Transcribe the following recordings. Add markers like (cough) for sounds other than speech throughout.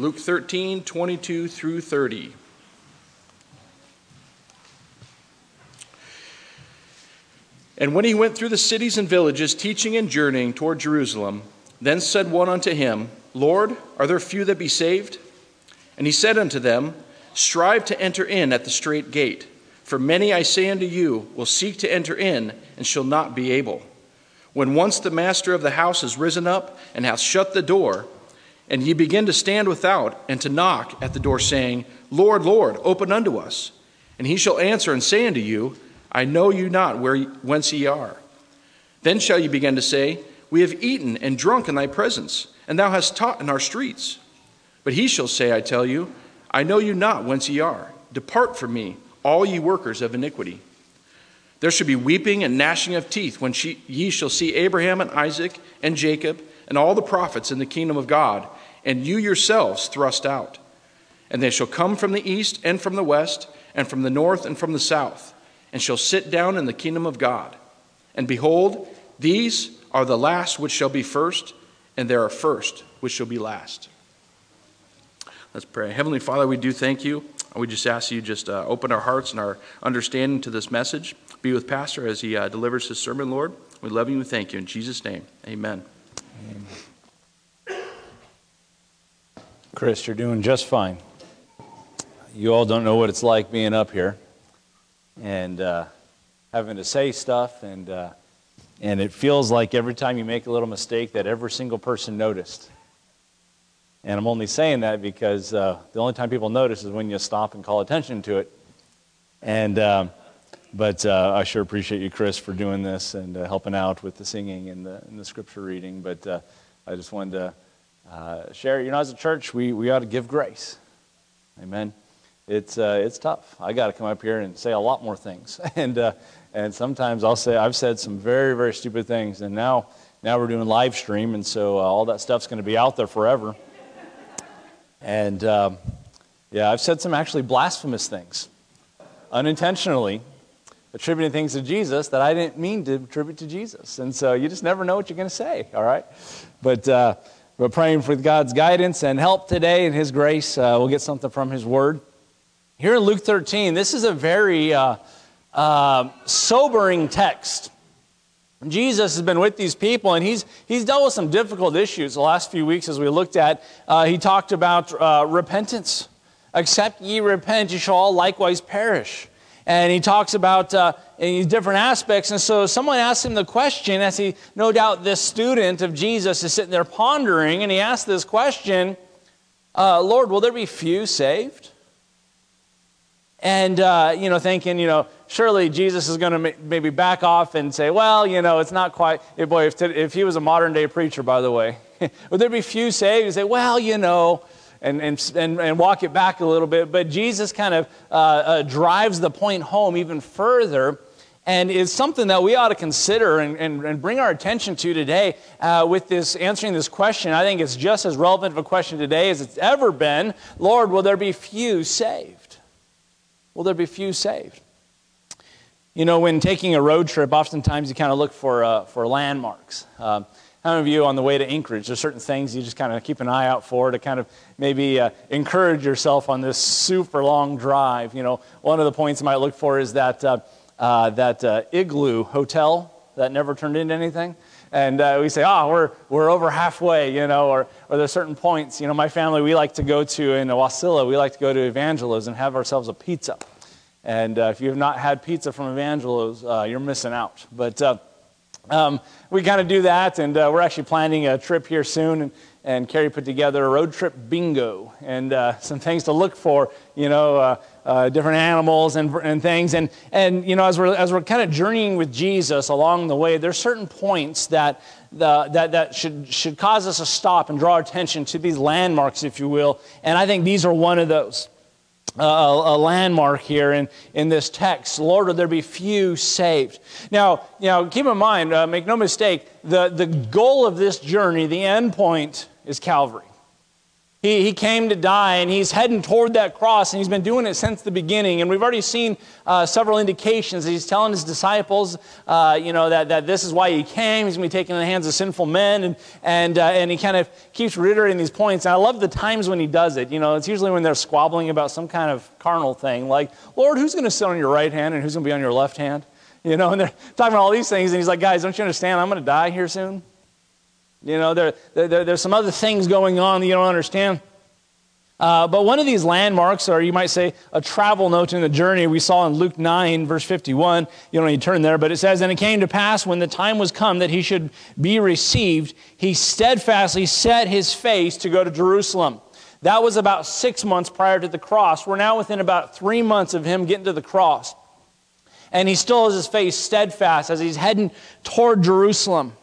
Luke 13, 22 through 30. And when he went through the cities and villages, teaching and journeying toward Jerusalem, then said one unto him, Lord, are there few that be saved? And he said unto them, Strive to enter in at the strait gate, for many, I say unto you, will seek to enter in, and shall not be able. When once the master of the house is risen up, and hath shut the door, and ye begin to stand without, and to knock at the door, saying, Lord, Lord, open unto us. And he shall answer and say unto you, I know you not where, whence ye are. Then shall ye begin to say, We have eaten and drunk in thy presence, and thou hast taught in our streets. But he shall say, I tell you, I know you not whence ye are. Depart from me, all ye workers of iniquity. There shall be weeping and gnashing of teeth when she, ye shall see Abraham and Isaac and Jacob and all the prophets in the kingdom of God, and you yourselves thrust out. And they shall come from the east and from the west, and from the north and from the south and shall sit down in the kingdom of God. And behold, these are the last which shall be first, and there are first which shall be last. Let's pray. Heavenly Father, we do thank you. We just ask you just uh, open our hearts and our understanding to this message. Be with Pastor as he uh, delivers his sermon, Lord. We love you and thank you. In Jesus' name, amen. amen. Chris, you're doing just fine. You all don't know what it's like being up here and uh, having to say stuff, and, uh, and it feels like every time you make a little mistake that every single person noticed. And I'm only saying that because uh, the only time people notice is when you stop and call attention to it. And, um, but uh, I sure appreciate you, Chris, for doing this and uh, helping out with the singing and the, and the scripture reading. But uh, I just wanted to share, you know, as a church, we, we ought to give grace. Amen it's uh, it's tough. I got to come up here and say a lot more things, (laughs) and uh, and sometimes I'll say I've said some very very stupid things, and now now we're doing live stream, and so uh, all that stuff's going to be out there forever. And um, yeah, I've said some actually blasphemous things, unintentionally, attributing things to Jesus that I didn't mean to attribute to Jesus, and so you just never know what you're going to say. All right, but. Uh, we're praying for God's guidance and help today and His grace. Uh, we'll get something from His Word. Here in Luke 13, this is a very uh, uh, sobering text. Jesus has been with these people, and he's, he's dealt with some difficult issues the last few weeks as we looked at. Uh, he talked about uh, repentance. Except ye repent, ye shall all likewise perish. And he talks about uh, different aspects. And so someone asked him the question, as he, no doubt, this student of Jesus is sitting there pondering, and he asked this question uh, Lord, will there be few saved? and uh, you know thinking you know surely jesus is going to maybe back off and say well you know it's not quite hey, boy if, if he was a modern day preacher by the way (laughs) would there be few saved and say well you know and, and, and, and walk it back a little bit but jesus kind of uh, uh, drives the point home even further and is something that we ought to consider and, and, and bring our attention to today uh, with this answering this question i think it's just as relevant of a question today as it's ever been lord will there be few saved will there be few saved? You know, when taking a road trip, oftentimes you kind of look for, uh, for landmarks. Um, how many of you on the way to Anchorage, there's certain things you just kind of keep an eye out for to kind of maybe uh, encourage yourself on this super long drive? You know, one of the points you might look for is that, uh, uh that uh, igloo hotel that never turned into anything. And uh, we say, oh, we're, we're over halfway, you know, or, or there's certain points. You know, my family, we like to go to, in Wasilla, we like to go to Evangelos and have ourselves a pizza. And uh, if you have not had pizza from Evangelos, you're missing out. But um, we kind of do that, and uh, we're actually planning a trip here soon. And, and Carrie put together a road trip bingo and uh, some things to look for, you know, uh, uh, different animals and, and things. And, and, you know, as we're, as we're kind of journeying with Jesus along the way, there's certain points that, the, that, that should, should cause us to stop and draw attention to these landmarks, if you will. And I think these are one of those a, a, landmark here in, in this text. Lord, there be few saved? Now, you know, keep in mind, uh, make no mistake, the, the goal of this journey, the end point, is Calvary. He, he came to die and he's heading toward that cross and he's been doing it since the beginning. And we've already seen uh, several indications that he's telling his disciples, uh, you know, that, that this is why he came. He's going to be taken in the hands of sinful men. And, and, uh, and he kind of keeps reiterating these points. And I love the times when he does it. You know, it's usually when they're squabbling about some kind of carnal thing, like, Lord, who's going to sit on your right hand and who's going to be on your left hand? You know, and they're talking about all these things. And he's like, guys, don't you understand? I'm going to die here soon. You know, there, there, there's some other things going on that you don't understand. Uh, but one of these landmarks, or you might say a travel note in the journey, we saw in Luke 9, verse 51. You don't need to turn there, but it says, And it came to pass when the time was come that he should be received, he steadfastly set his face to go to Jerusalem. That was about six months prior to the cross. We're now within about three months of him getting to the cross. And he still has his face steadfast as he's heading toward Jerusalem.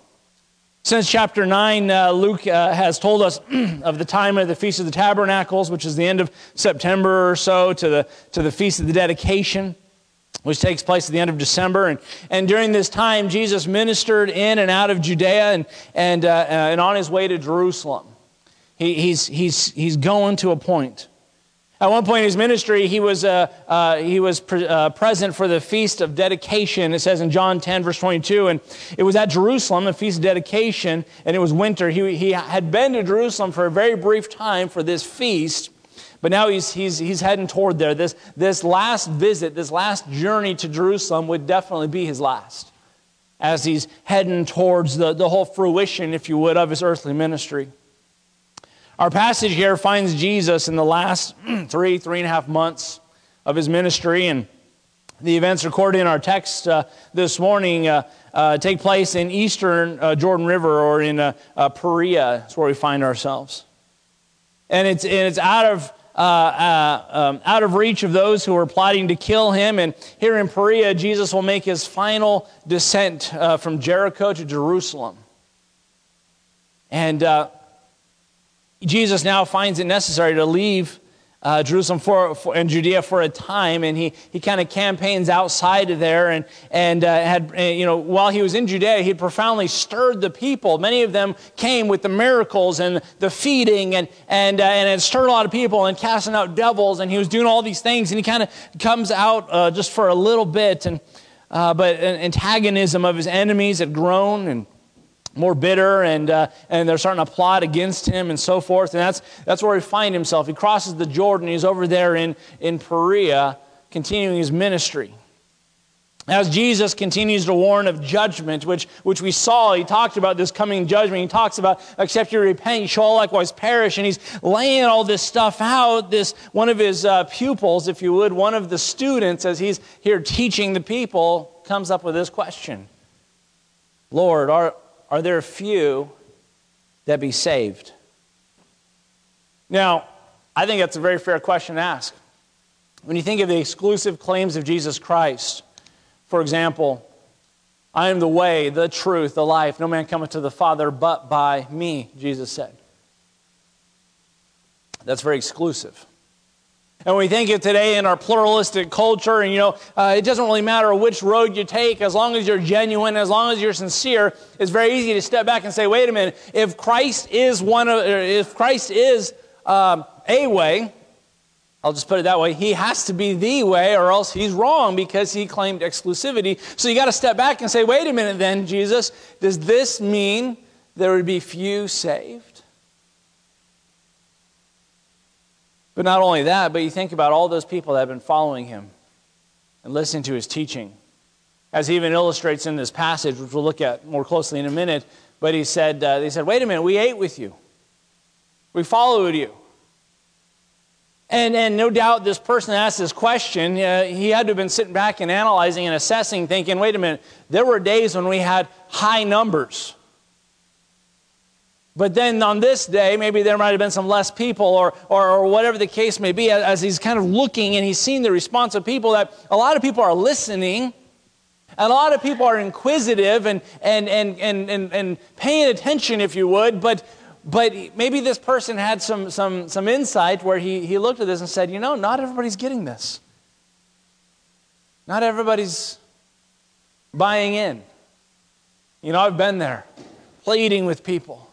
Since chapter 9, uh, Luke uh, has told us (clears throat) of the time of the Feast of the Tabernacles, which is the end of September or so, to the, to the Feast of the Dedication, which takes place at the end of December. And, and during this time, Jesus ministered in and out of Judea and, and, uh, uh and on his way to Jerusalem. He, he's, he's, he's going to a point. At one point in his ministry, he was, uh, uh, he was pre- uh, present for the Feast of Dedication. It says in John 10, verse 22, and it was at Jerusalem, the Feast of Dedication, and it was winter. He, he had been to Jerusalem for a very brief time for this feast, but now he's, he's, he's heading toward there. This, this last visit, this last journey to Jerusalem would definitely be his last as he's heading towards the, the whole fruition, if you would, of his earthly ministry. Our passage here finds Jesus in the last (clears throat) three, three and a half months of his ministry, and the events recorded in our text uh, this morning uh, uh, take place in eastern uh, Jordan River or in uh, uh, Perea. That's where we find ourselves. And it's, and it's out of um, out of reach of those who are plotting to kill him. And here in Perea, Jesus will make his final descent from Jericho to Jerusalem. And Jesus now finds it necessary to leave uh, Jerusalem for, for, and Judea for a time, and he, he kind of campaigns outside of there. And, and uh, had, uh, you know, while he was in Judea, he profoundly stirred the people. Many of them came with the miracles and the feeding, and, and, uh, and stirred a lot of people and casting out devils, and he was doing all these things. And he kind of comes out uh, just for a little bit, and, but an antagonism of his enemies had grown, and more bitter and, uh, and they're starting to plot against him and so forth. And that's, that's where he finds himself. He crosses the Jordan. He's over there in, in Perea, continuing his ministry. As Jesus continues to warn of judgment, which, which we saw, he talked about this coming judgment. He talks about, except you repent, you shall likewise perish. And he's laying all this stuff out. This, one of his uh, pupils, if you would, one of the students, as he's here teaching the people, comes up with this question Lord, are, are there few that be saved? Now, I think that's a very fair question to ask. When you think of the exclusive claims of Jesus Christ, for example, I am the way, the truth, the life. No man cometh to the Father but by me, Jesus said. That's very exclusive. And we think of today in our pluralistic culture, and you know, uh, it doesn't really matter which road you take, as long as you're genuine, as long as you're sincere, it's very easy to step back and say, wait a minute, if Christ is one of, if Christ is um, a way, I'll just put it that way, he has to be the way, or else he's wrong because he claimed exclusivity. So you got to step back and say, wait a minute then, Jesus, does this mean there would be few saved? But not only that, but you think about all those people that have been following him and listening to his teaching. As he even illustrates in this passage, which we'll look at more closely in a minute, but he said, uh, they said, wait a minute, we ate with you. We followed you. And, and no doubt this person asked this question, uh, he had to have been sitting back and analyzing and assessing, thinking, wait a minute, there were days when we had high numbers. But then on this day, maybe there might have been some less people or, or, or, whatever the case may be, as he's kind of looking and he's seeing the response of people that a lot of people are listening and a lot of people are inquisitive and, and, and, and, and, and paying attention, if you would, but, but maybe this person had some, some, some insight where he, he looked at this and said, you know, not everybody's getting this. Not everybody's buying in. You know, I've been there, pleading with people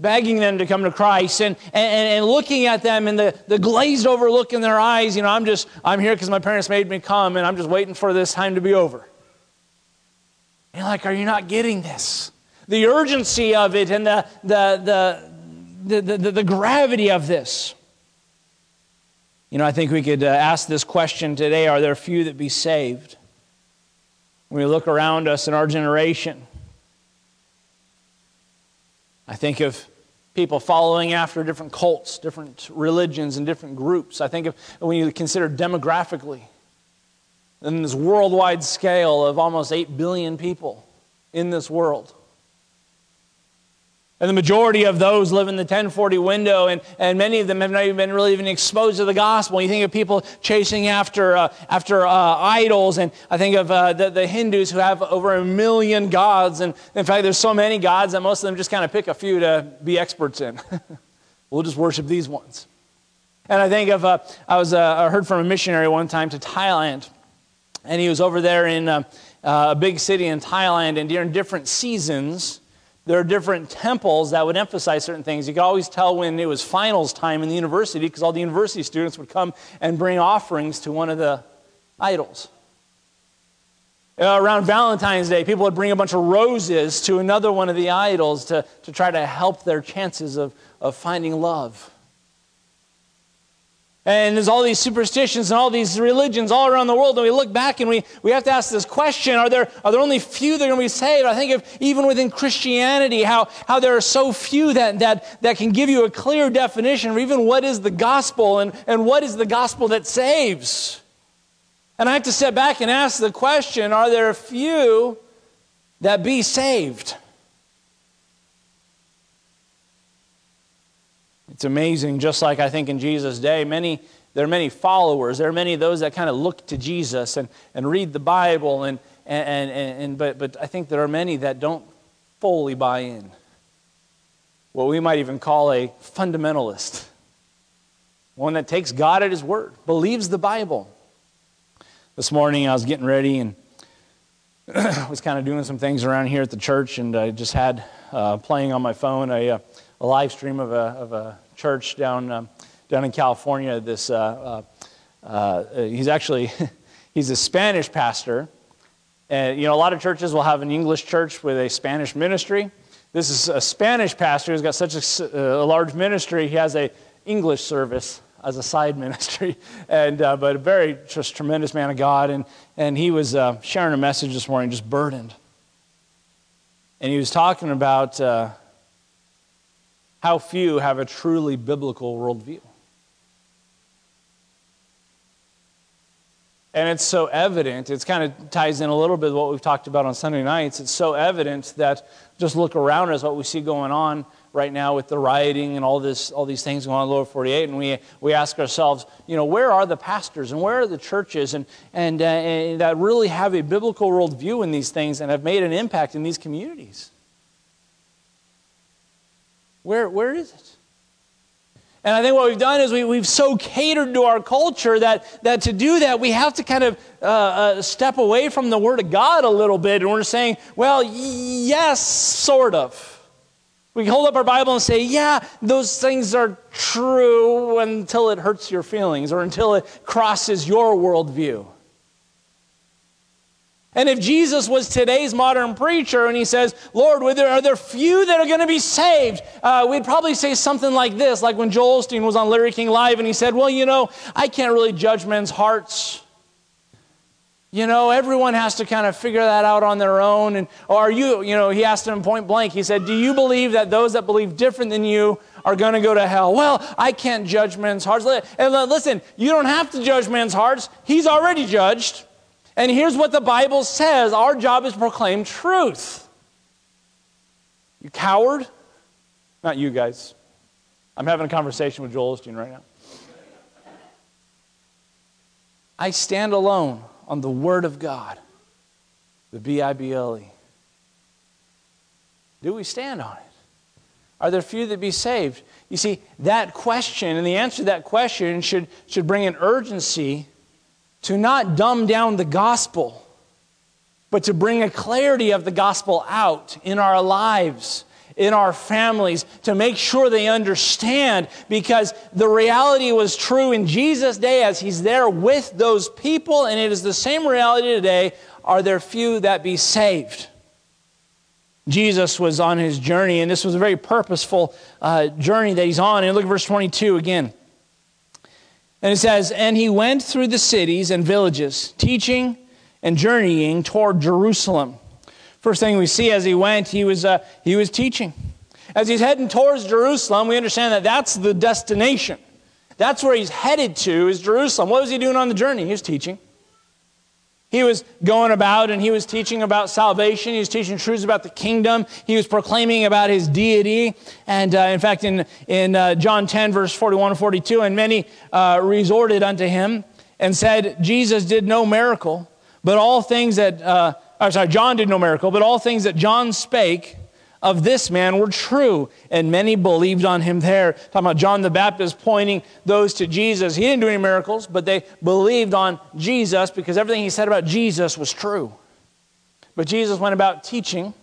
begging them to come to Christ and, and, and looking at them and the, the glazed over look in their eyes. You know, I'm just, I'm here because my parents made me come and I'm just waiting for this time to be over. And like, are you not getting this? The urgency of it and the, the, the, the, the, the gravity of this. You know, I think we could uh, ask this question today Are there few that be saved? When we look around us in our generation, I think of people following after different cults, different religions, and different groups. I think of when you consider demographically, in this worldwide scale of almost 8 billion people in this world. And the majority of those live in the 1040 window, and, and many of them have not even been really even exposed to the gospel. You think of people chasing after, uh, after uh, idols, and I think of uh, the, the Hindus who have over a million gods. And in fact, there's so many gods that most of them just kind of pick a few to be experts in. (laughs) we'll just worship these ones. And I think of, uh, I was, uh, I heard from a missionary one time to Thailand, and he was over there in uh, a big city in Thailand, and during different seasons, there are different temples that would emphasize certain things. You could always tell when it was finals time in the university because all the university students would come and bring offerings to one of the idols. Uh, around Valentine's Day, people would bring a bunch of roses to another one of the idols to, to try to help their chances of, of finding love. And there's all these superstitions and all these religions all around the world. And we look back and we, we have to ask this question are there, are there only few that are going to be saved? I think of even within Christianity, how, how there are so few that, that, that can give you a clear definition of even what is the gospel and, and what is the gospel that saves. And I have to step back and ask the question are there a few that be saved? It's amazing, just like I think in Jesus' day, many, there are many followers. There are many of those that kind of look to Jesus and, and read the Bible, and, and, and, and, but, but I think there are many that don't fully buy in. What we might even call a fundamentalist. One that takes God at His word, believes the Bible. This morning I was getting ready and (clears throat) was kind of doing some things around here at the church, and I just had uh, playing on my phone a, uh, a live stream of a, of a church down, um, down in California. This, uh, uh, uh he's actually, (laughs) he's a Spanish pastor. And, you know, a lot of churches will have an English church with a Spanish ministry. This is a Spanish pastor who's got such a, a large ministry, he has a English service as a side (laughs) ministry, and uh, but a very just tremendous man of God, and and he was uh, sharing a message this morning, just burdened, and he was talking about uh, how few have a truly biblical worldview. And it's so evident, it kind of ties in a little bit with what we've talked about on Sunday nights. It's so evident that just look around us, what we see going on right now with the rioting and all, this, all these things going on in lower 48. And we, we ask ourselves, you know, where are the pastors and where are the churches and, and, uh, and that really have a biblical worldview in these things and have made an impact in these communities? Where, where is it? And I think what we've done is we, we've so catered to our culture that, that to do that, we have to kind of uh, uh, step away from the Word of God a little bit. And we're saying, well, yes, sort of. We hold up our Bible and say, yeah, those things are true until it hurts your feelings or until it crosses your worldview. And if Jesus was today's modern preacher and he says, Lord, are there few that are going to be saved? Uh, we'd probably say something like this, like when Joel Osteen was on Larry King Live and he said, Well, you know, I can't really judge men's hearts. You know, everyone has to kind of figure that out on their own. And, or are you, you know, he asked him point blank, he said, Do you believe that those that believe different than you are going to go to hell? Well, I can't judge men's hearts. And listen, you don't have to judge men's hearts, he's already judged. And here's what the Bible says our job is to proclaim truth. You coward? Not you guys. I'm having a conversation with Joel Osteen right now. I stand alone on the Word of God, the B I B L E. Do we stand on it? Are there few that be saved? You see, that question and the answer to that question should, should bring an urgency to not dumb down the gospel, but to bring a clarity of the gospel out in our lives in our families to make sure they understand because the reality was true in Jesus' day as he's there with those people, and it is the same reality today. Are there few that be saved? Jesus was on his journey, and this was a very purposeful uh, journey that he's on. And look at verse 22 again. And it says, And he went through the cities and villages, teaching and journeying toward Jerusalem. First thing we see as he went, he was, uh, he was teaching. As he's heading towards Jerusalem, we understand that that's the destination. That's where he's headed to, is Jerusalem. What was he doing on the journey? He was teaching. He was going about and he was teaching about salvation. He was teaching truths about the kingdom. He was proclaiming about his deity. And uh, in fact, in, in uh, John 10, verse 41 and 42, and many uh, resorted unto him and said, Jesus did no miracle, but all things that, uh, I'm sorry, John did no miracle, but all things that John spake of this man were true, and many believed on him there. Talking about John the Baptist pointing those to Jesus. He didn't do any miracles, but they believed on Jesus because everything he said about Jesus was true. But Jesus went about teaching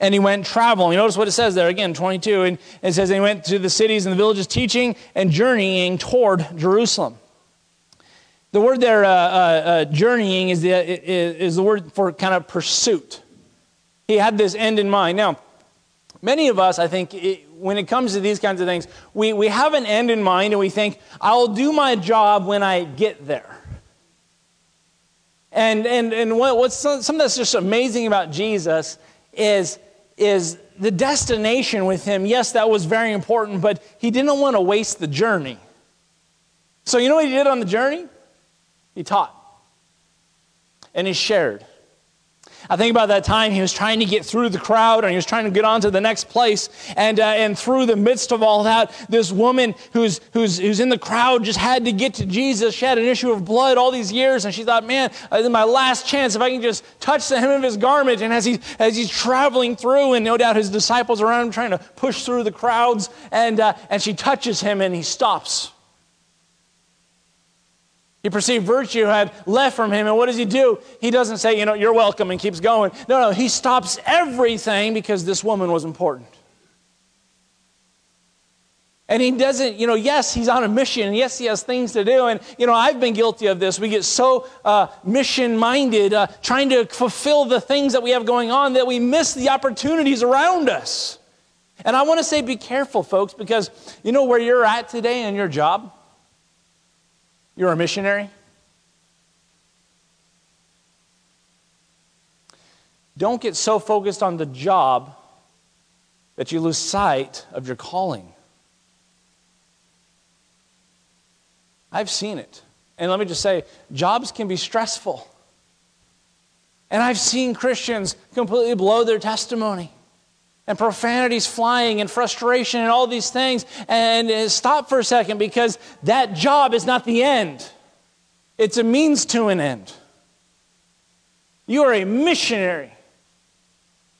and he went traveling. You notice what it says there again, 22. And it says, and he went to the cities and the villages teaching and journeying toward Jerusalem. The word there, uh, uh, uh, journeying, is the, is, is the word for kind of pursuit. He had this end in mind. Now, many of us, I think, it, when it comes to these kinds of things, we, we have an end in mind and we think, I'll do my job when I get there. And, and, and what, what's something that's just amazing about Jesus is, is the destination with him. Yes, that was very important, but he didn't want to waste the journey. So, you know what he did on the journey? He taught and he shared. I think about that time he was trying to get through the crowd and he was trying to get on to the next place. And, uh, and through the midst of all that, this woman who's, who's, who's in the crowd just had to get to Jesus. She had an issue of blood all these years. And she thought, man, uh, my last chance if I can just touch the hem of his garment. And as, he, as he's traveling through, and no doubt his disciples around him trying to push through the crowds, and, uh, and she touches him and he stops. He perceived virtue had left from him, and what does he do? He doesn't say, you know, you're welcome and keeps going. No, no, he stops everything because this woman was important. And he doesn't, you know, yes, he's on a mission. Yes, he has things to do. And, you know, I've been guilty of this. We get so uh, mission minded, uh, trying to fulfill the things that we have going on, that we miss the opportunities around us. And I want to say, be careful, folks, because you know where you're at today in your job? You're a missionary? Don't get so focused on the job that you lose sight of your calling. I've seen it. And let me just say, jobs can be stressful. And I've seen Christians completely blow their testimony and profanities flying and frustration and all these things. And uh, stop for a second because that job is not the end, it's a means to an end. You are a missionary.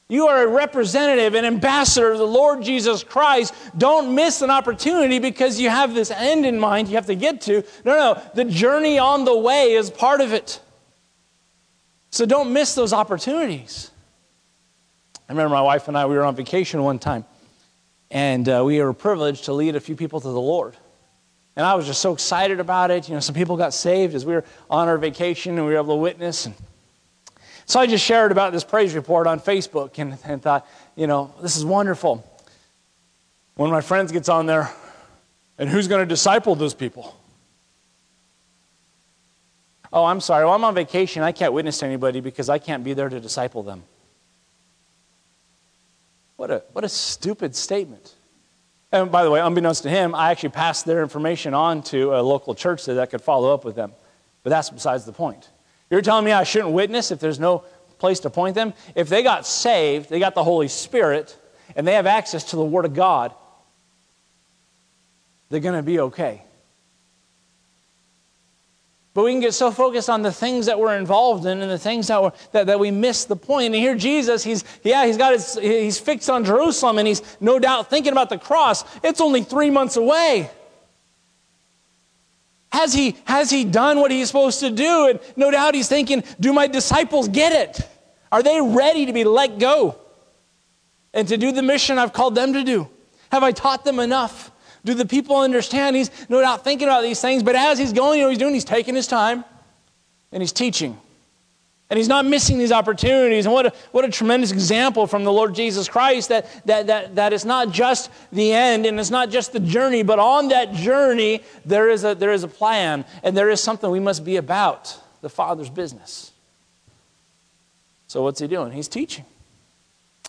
You are a representative, an ambassador of the Lord Jesus Christ. Don't miss an opportunity because you have this end in mind you have to get to. No, no, the journey on the way is part of it. So don't miss those opportunities. I remember my wife and I, we were on vacation one time, and uh, we were privileged to lead a few people to the Lord. And I was just so excited about it. You know, some people got saved as we were on our vacation and we were able to witness. And so I just shared about this praise report on Facebook and, and thought, you know, this is wonderful. One of my friends gets on there, and who's going to disciple those people? Oh, I'm sorry. Well, I'm on vacation. I can't witness to anybody because I can't be there to disciple them. What a, what a stupid statement. And by the way, unbeknownst to him, I actually passed their information on to a local church so that I could follow up with them. But that's besides the point. You're telling me I shouldn't witness if there's no place to point them? If they got saved, they got the Holy Spirit, and they have access to the Word of God, they're going to be okay. But we can get so focused on the things that we're involved in and the things that, we're, that, that we miss the point. And here Jesus, he's, yeah, he's got his, he's fixed on Jerusalem and he's no doubt thinking about the cross. It's only three months away. Has he, has he done what he's supposed to do? And no doubt he's thinking, do my disciples get it? Are they ready to be let go? and to do the mission I've called them to do? Have I taught them enough? Do the people understand? He's no doubt thinking about these things, but as he's going, you know, he's doing, he's taking his time and he's teaching. And he's not missing these opportunities. And what a, what a tremendous example from the Lord Jesus Christ that, that, that, that it's not just the end and it's not just the journey, but on that journey, there is, a, there is a plan and there is something we must be about the Father's business. So, what's he doing? He's teaching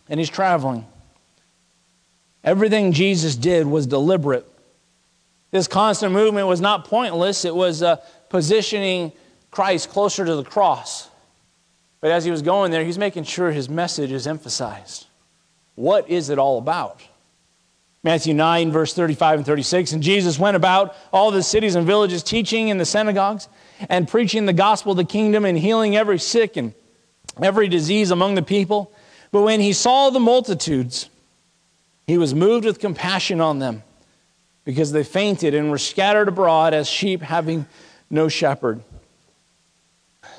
and he's traveling. Everything Jesus did was deliberate. This constant movement was not pointless, it was uh, positioning Christ closer to the cross. But as he was going there, he's making sure his message is emphasized. What is it all about? Matthew 9, verse 35 and 36. And Jesus went about all the cities and villages, teaching in the synagogues and preaching the gospel of the kingdom and healing every sick and every disease among the people. But when he saw the multitudes, he was moved with compassion on them because they fainted and were scattered abroad as sheep having no shepherd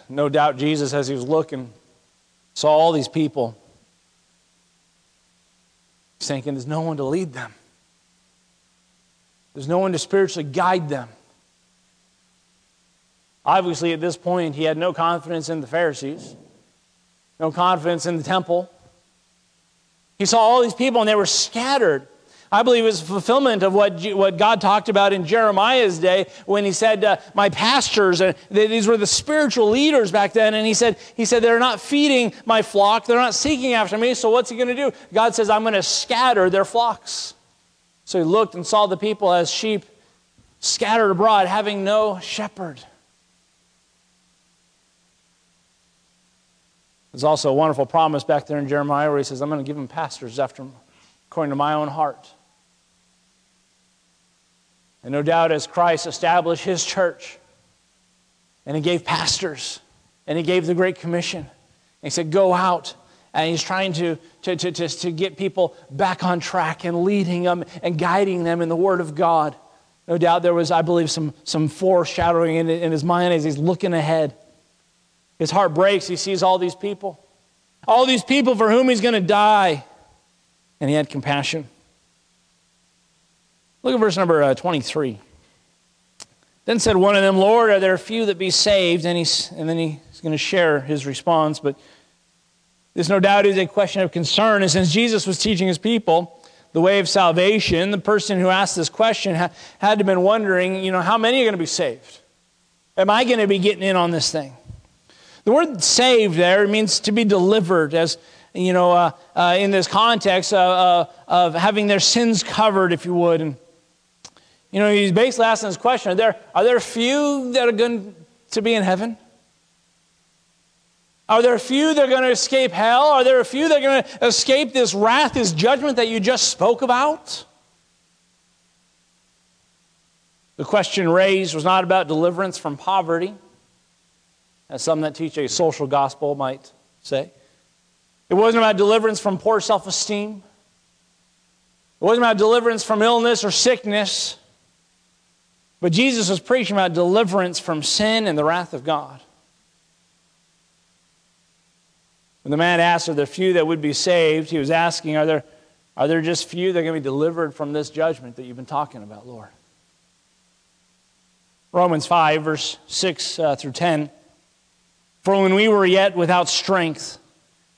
no doubt Jesus, as he was looking, saw all these people. He's thinking, there's no one to lead them, there's no one to spiritually guide them. Obviously, at this point, he had no confidence in the Pharisees, no confidence in the temple. He saw all these people and they were scattered. I believe it was a fulfillment of what, what God talked about in Jeremiah's day when he said, uh, My pastors, uh, these were the spiritual leaders back then. And he said, he said, They're not feeding my flock, they're not seeking after me. So what's he going to do? God says, I'm going to scatter their flocks. So he looked and saw the people as sheep scattered abroad, having no shepherd. There's also a wonderful promise back there in Jeremiah where he says, I'm going to give them pastors after according to my own heart. And no doubt, as Christ established his church, and he gave pastors, and he gave the Great Commission, and he said, Go out. And he's trying to, to, to, to, to get people back on track and leading them and guiding them in the Word of God. No doubt there was, I believe, some, some foreshadowing in, in his mind as he's looking ahead. His heart breaks. He sees all these people, all these people for whom he's going to die. And he had compassion. Look at verse number uh, 23. Then said one of them, Lord, are there few that be saved? And, he's, and then he's going to share his response. But this, no doubt, is a question of concern. And since Jesus was teaching his people the way of salvation, the person who asked this question had to have been wondering, you know, how many are going to be saved? Am I going to be getting in on this thing? The word saved there means to be delivered, as you know, uh, uh, in this context uh, uh of having their sins covered, if you would. And you know, he's basically asking this question Are there, are there few that are going to be in heaven? Are there a few that are going to escape hell? Are there a few that are going to escape this wrath, this judgment that you just spoke about? The question raised was not about deliverance from poverty, as some that teach a social gospel might say. It wasn't about deliverance from poor self esteem. It wasn't about deliverance from illness or sickness. But Jesus was preaching about deliverance from sin and the wrath of God. When the man asked, Are there few that would be saved? He was asking, Are there, are there just few that are going to be delivered from this judgment that you've been talking about, Lord? Romans 5, verse 6 uh, through 10. For when we were yet without strength,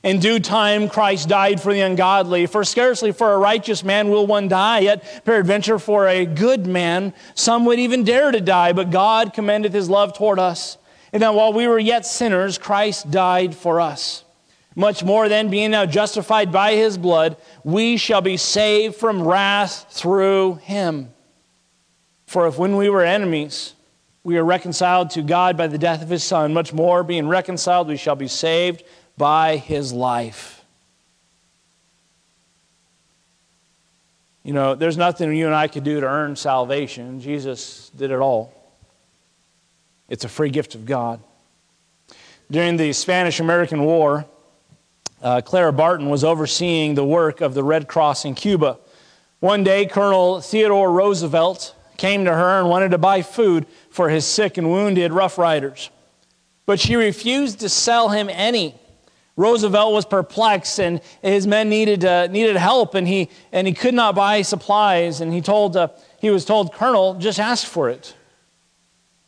in due time, Christ died for the ungodly. For scarcely for a righteous man will one die, yet peradventure for a good man some would even dare to die. But God commendeth his love toward us, and that while we were yet sinners, Christ died for us. Much more then, being now justified by his blood, we shall be saved from wrath through him. For if when we were enemies, we are reconciled to God by the death of his Son, much more, being reconciled, we shall be saved by his life. You know, there's nothing you and I could do to earn salvation. Jesus did it all. It's a free gift of God. During the Spanish American War, uh, Clara Barton was overseeing the work of the Red Cross in Cuba. One day, Colonel Theodore Roosevelt came to her and wanted to buy food for his sick and wounded Rough Riders. But she refused to sell him any Roosevelt was perplexed and his men needed, uh, needed help and he, and he could not buy supplies. And he, told, uh, he was told, Colonel, just ask for it.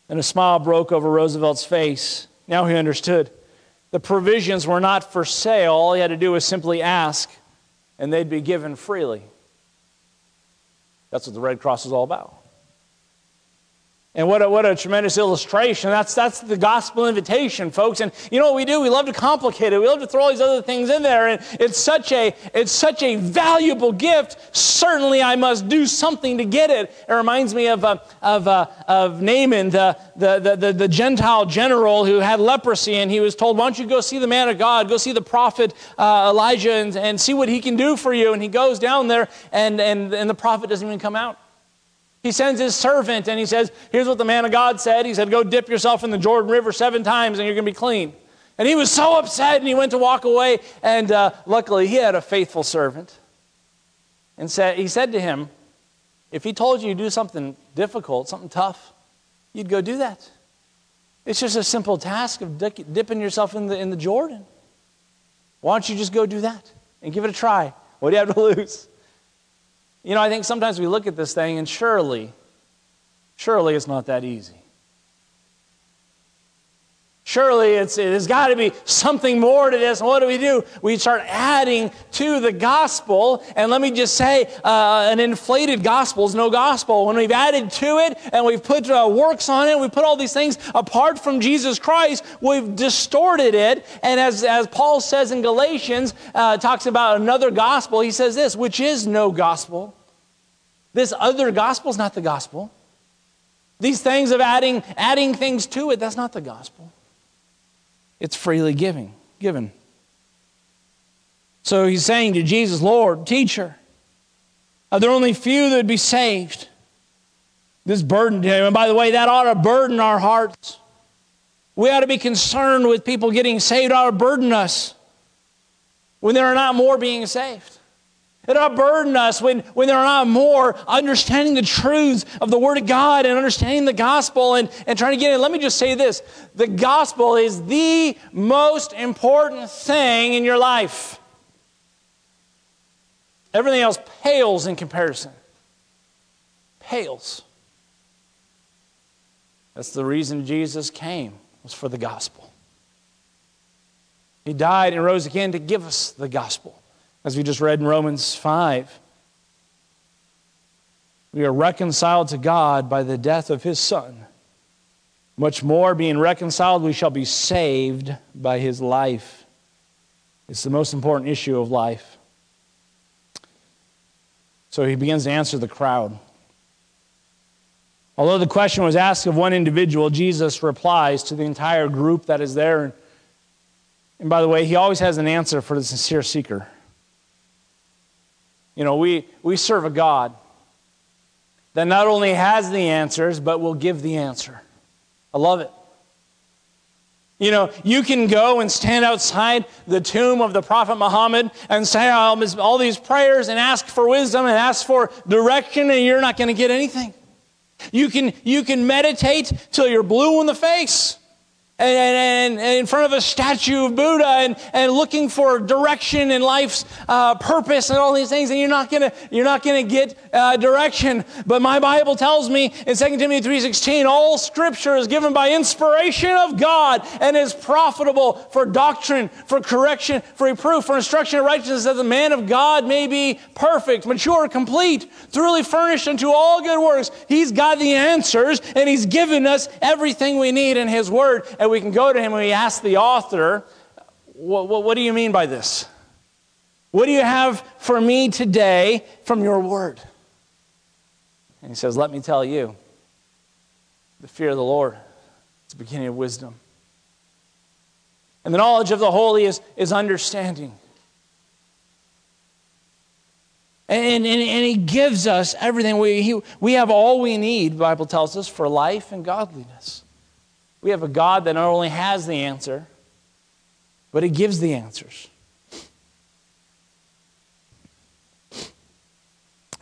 And a smile broke over Roosevelt's face. Now he understood. The provisions were not for sale. All he had to do was simply ask, and they'd be given freely. That's what the Red Cross is all about. And what a, what a tremendous illustration. That's, that's the gospel invitation, folks. And you know what we do? We love to complicate it. We love to throw all these other things in there. And it's such a, it's such a valuable gift. Certainly I must do something to get it. It reminds me of, uh, of, uh, of Naaman, the, the, the, the, the Gentile general who had leprosy. And he was told, why don't you go see the man of God? Go see the prophet uh, Elijah and, and see what he can do for you. And he goes down there and, and, and the prophet doesn't even come out. He sends his servant and he says, Here's what the man of God said. He said, Go dip yourself in the Jordan River seven times and you're going to be clean. And he was so upset and he went to walk away. And uh, luckily, he had a faithful servant. And said, he said to him, If he told you to do something difficult, something tough, you'd go do that. It's just a simple task of dipping yourself in the, in the Jordan. Why don't you just go do that and give it a try? What do you have to (laughs) lose? You know, I think sometimes we look at this thing and surely, surely it's not that easy. Surely it's, it has got to be something more to this. What do we do? We start adding to the gospel. And let me just say, uh, an inflated gospel is no gospel. When we've added to it and we've put uh, works on it, we put all these things apart from Jesus Christ, we've distorted it. And as, as Paul says in Galatians, uh, talks about another gospel, he says this, which is no gospel. This other gospel is not the gospel. These things of adding, adding things to it, that's not the gospel. It's freely giving, given. So he's saying to Jesus, Lord, teacher, are there only few that would be saved? This burden to him. And by the way, that ought to burden our hearts. We ought to be concerned with people getting saved, ought to burden us when there are not more being saved. It ought to burden us when, when there are not more understanding the truths of the Word of God and understanding the gospel and, and trying to get in. Let me just say this the gospel is the most important thing in your life. Everything else pales in comparison. Pales. That's the reason Jesus came, was for the gospel. He died and rose again to give us the gospel as we just read in Romans 5. We are reconciled to God by the death of his Son. Much more, being reconciled, we shall be saved by his life. It's the most important issue of life. So he begins to answer the crowd. Although the question was asked of one individual, Jesus replies to the entire group that is there. And by the way, he always has an answer for the sincere seeker. You know, we, we serve a God that not only has the answers, but will give the answer. I love it. You know, you can go and stand outside the tomb of the Prophet Muhammad and say all these prayers and ask for wisdom and ask for direction, and you're not going to get anything. You can, you can meditate till you're blue in the face and, and, and, in front of a statue of Buddha and, and looking for direction in life's uh, purpose and all these things, and you're not gonna you're not gonna get uh, direction. But my Bible tells me in 2 Timothy 3:16, all Scripture is given by inspiration of God and is profitable for doctrine, for correction, for reproof, for instruction in righteousness, that the man of God may be perfect, mature, complete, thoroughly furnished unto all good works. He's got the answers, and He's given us everything we need in His Word. And we can go to him and we ask the author, what, what, what do you mean by this? What do you have for me today from your word? And he says, Let me tell you, the fear of the Lord is the beginning of wisdom. And the knowledge of the holy is, is understanding. And, and, and, he gives us everything. We, he, we have all we need, the Bible tells us, for life and godliness. We have a God that not only has the answer, but He gives the answers.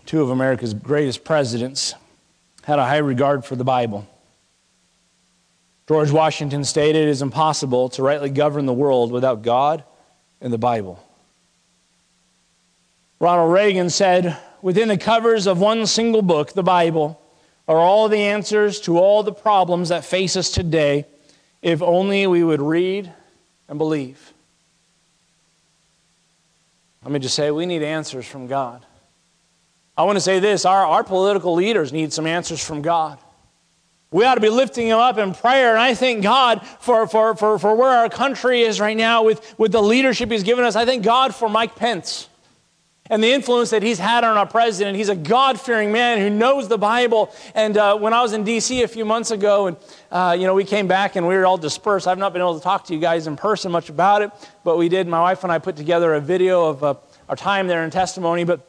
Two of America's greatest presidents had a high regard for the Bible. George Washington stated it is impossible to rightly govern the world without God and the Bible. Ronald Reagan said, Within the covers of one single book, the Bible, are all the answers to all the problems that face us today if only we would read and believe. Let me just say, we need answers from God. I want to say this our, our political leaders need some answers from God. We ought to be lifting them up in prayer. And I thank God for, for, for, for where our country is right now with, with the leadership He's given us. I thank God for Mike Pence and the influence that he's had on our president. He's a God fearing man who knows the Bible. And uh, when I was in D.C. a few months ago, and uh, you know, we came back and we were all dispersed. I've not been able to talk to you guys in person much about it, but we did. My wife and I put together a video of uh, our time there in testimony. But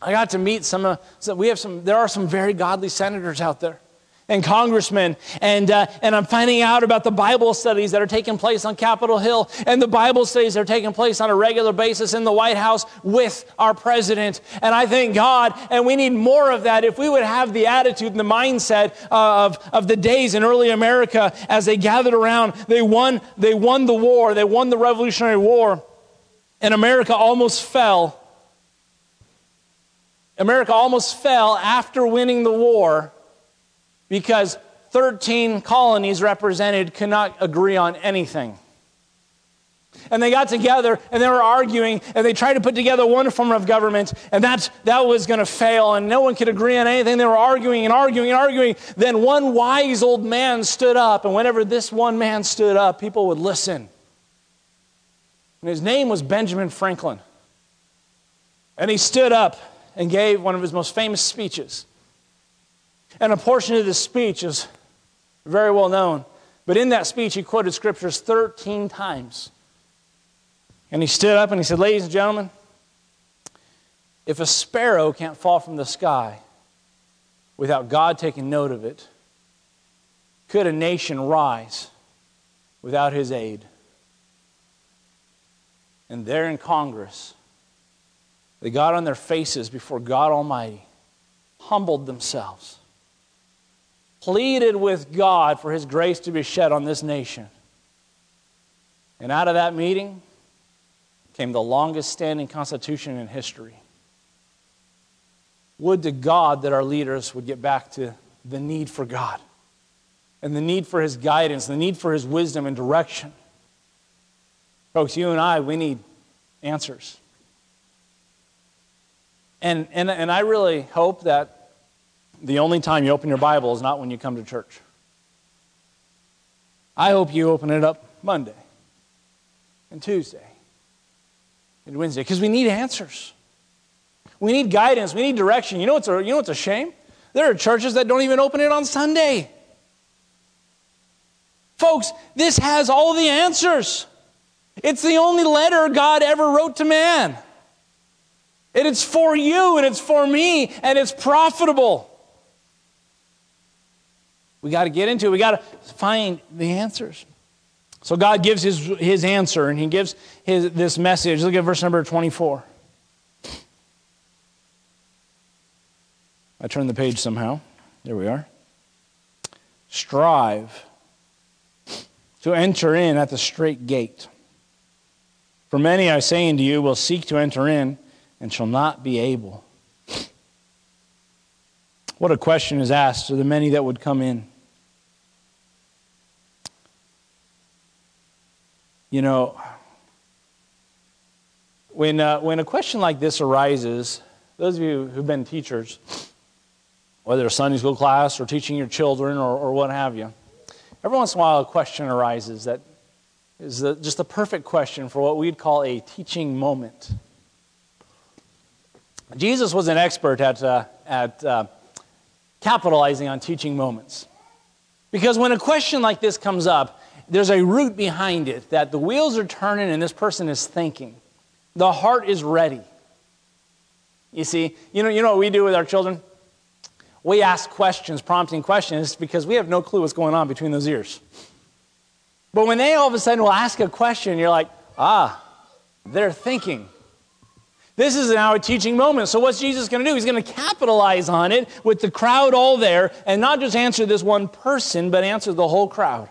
I got to meet some. So we have some. There are some very godly senators out there and congressmen. And, uh, and I'm finding out about the Bible studies that are taking place on Capitol Hill and the Bible studies that are taking place on a regular basis in the White House with our president. And I thank God, and we need more of that. If we would have the attitude and the mindset uh, of, of the days in early America as they gathered around, they won, they won the war, they won the Revolutionary War, and America almost fell. America almost fell after winning the war because 13 colonies represented could not agree on anything. And they got together and they were arguing and they tried to put together one form of government and that, that was going to fail and no one could agree on anything. They were arguing and arguing and arguing. Then one wise old man stood up and whenever this one man stood up, people would listen. And his name was Benjamin Franklin. And he stood up and gave one of his most famous speeches. And a portion of this speech is very well known. But in that speech, he quoted scriptures 13 times. And he stood up and he said, Ladies and gentlemen, if a sparrow can't fall from the sky without God taking note of it, could a nation rise without his aid? And there in Congress, they got on their faces before God Almighty, humbled themselves pleaded with God for his grace to be shed on this nation. And out of that meeting came the longest standing constitution in history. Would to God that our leaders would get back to the need for God and the need for his guidance, the need for his wisdom and direction. Folks, you and I, we need answers. And, and, and I really hope that the only time you open your Bible is not when you come to church. I hope you open it up Monday and Tuesday and Wednesday because we need answers. We need guidance. We need direction. You know what's a, you know what's a shame? There are churches that don't even open it on Sunday. Folks, this has all the answers. It's the only letter God ever wrote to man. And it's for you and it's for me and it's profitable. We got to get into it. We got to find the answers. So God gives his, his answer and he gives his, this message. Look at verse number 24. I turned the page somehow. There we are. Strive to enter in at the strait gate. For many, I say unto you, will seek to enter in and shall not be able. What a question is asked to the many that would come in. You know, when, uh, when a question like this arises, those of you who've been teachers, whether a Sunday school class or teaching your children or, or what have you, every once in a while a question arises that is the, just the perfect question for what we'd call a teaching moment. Jesus was an expert at, uh, at uh, capitalizing on teaching moments. Because when a question like this comes up, there's a root behind it that the wheels are turning and this person is thinking. The heart is ready. You see, you know, you know what we do with our children? We ask questions, prompting questions, because we have no clue what's going on between those ears. But when they all of a sudden will ask a question, you're like, ah, they're thinking. This is now a teaching moment. So, what's Jesus going to do? He's going to capitalize on it with the crowd all there and not just answer this one person, but answer the whole crowd.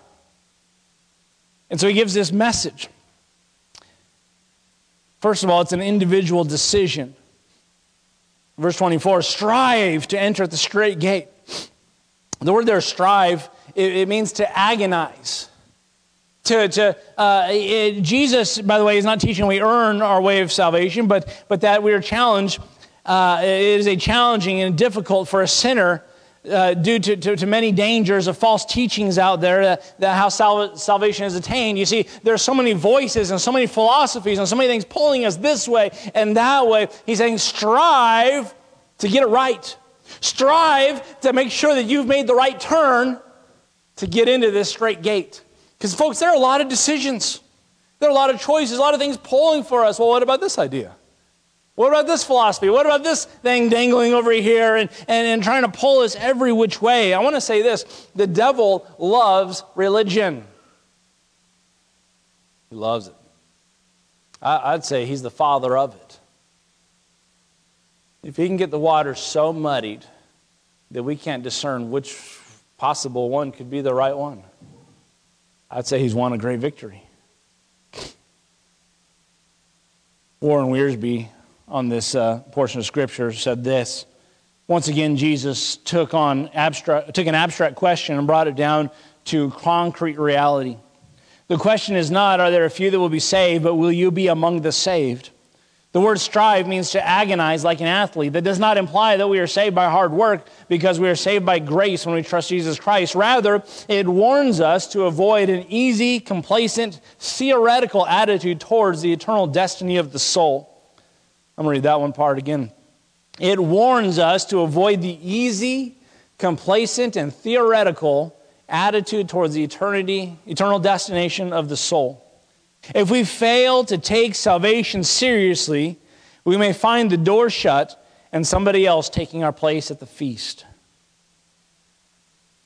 And so he gives this message. First of all, it's an individual decision. Verse 24 strive to enter at the straight gate. The word there, strive, it, it means to agonize. To, to uh, it, Jesus, by the way, is not teaching we earn our way of salvation, but, but that we are challenged. Uh, it is a challenging and difficult for a sinner uh, due to, to, to, many dangers of false teachings out there that, that how sal- salvation is attained. You see, there are so many voices and so many philosophies and so many things pulling us this way and that way. He's saying, strive to get it right. Strive to make sure that you've made the right turn to get into this straight gate. Because, folks, there are a lot of decisions, there are a lot of choices, a lot of things pulling for us. Well, what about this idea? What about this philosophy? What about this thing dangling over here and, and, and trying to pull us every which way? I want to say this the devil loves religion. He loves it. I, I'd say he's the father of it. If he can get the water so muddied that we can't discern which possible one could be the right one, I'd say he's won a great victory. Warren Wiersbe on this uh, portion of Scripture said this. Once again, Jesus took, on abstract, took an abstract question and brought it down to concrete reality. The question is not, are there a few that will be saved, but will you be among the saved? The word strive means to agonize like an athlete. That does not imply that we are saved by hard work because we are saved by grace when we trust Jesus Christ. Rather, it warns us to avoid an easy, complacent, theoretical attitude towards the eternal destiny of the soul. I'm going to read that one part again. It warns us to avoid the easy, complacent, and theoretical attitude towards the eternity, eternal destination of the soul. If we fail to take salvation seriously, we may find the door shut and somebody else taking our place at the feast.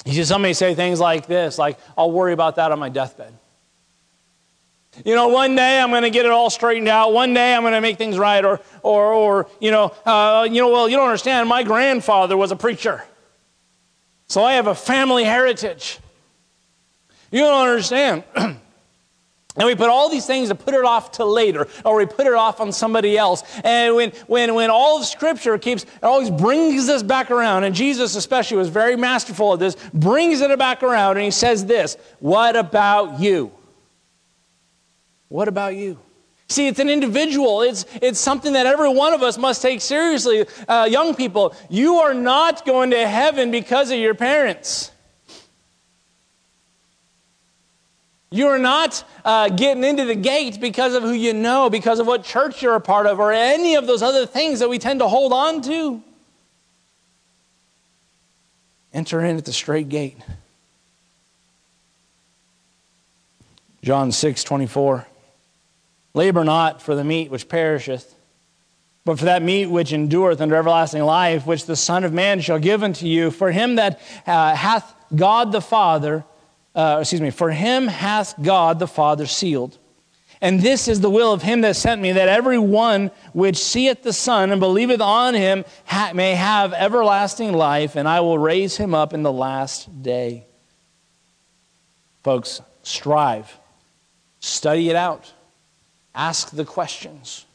You see, somebody say things like this, like, I'll worry about that on my deathbed. You know, one day I'm going to get it all straightened out. One day I'm going to make things right. Or, or, or you know, uh, you know, well, you don't understand. My grandfather was a preacher, so I have a family heritage. You don't understand. (clears throat) and we put all these things to put it off to later, or we put it off on somebody else. And when, when, when all of Scripture keeps, it always brings us back around, and Jesus especially was very masterful at this, brings it back around, and he says this What about you? What about you? See, it's an individual. It's, it's something that every one of us must take seriously. Uh, young people, you are not going to heaven because of your parents. You are not uh, getting into the gate because of who you know, because of what church you're a part of, or any of those other things that we tend to hold on to. Enter in at the straight gate. John 6 24. Labor not for the meat which perisheth, but for that meat which endureth unto everlasting life, which the Son of Man shall give unto you. For him that uh, hath God the Father, uh, excuse me, for him hath God the Father sealed. And this is the will of him that sent me, that every one which seeth the Son and believeth on him ha- may have everlasting life, and I will raise him up in the last day. Folks, strive, study it out. Ask the questions.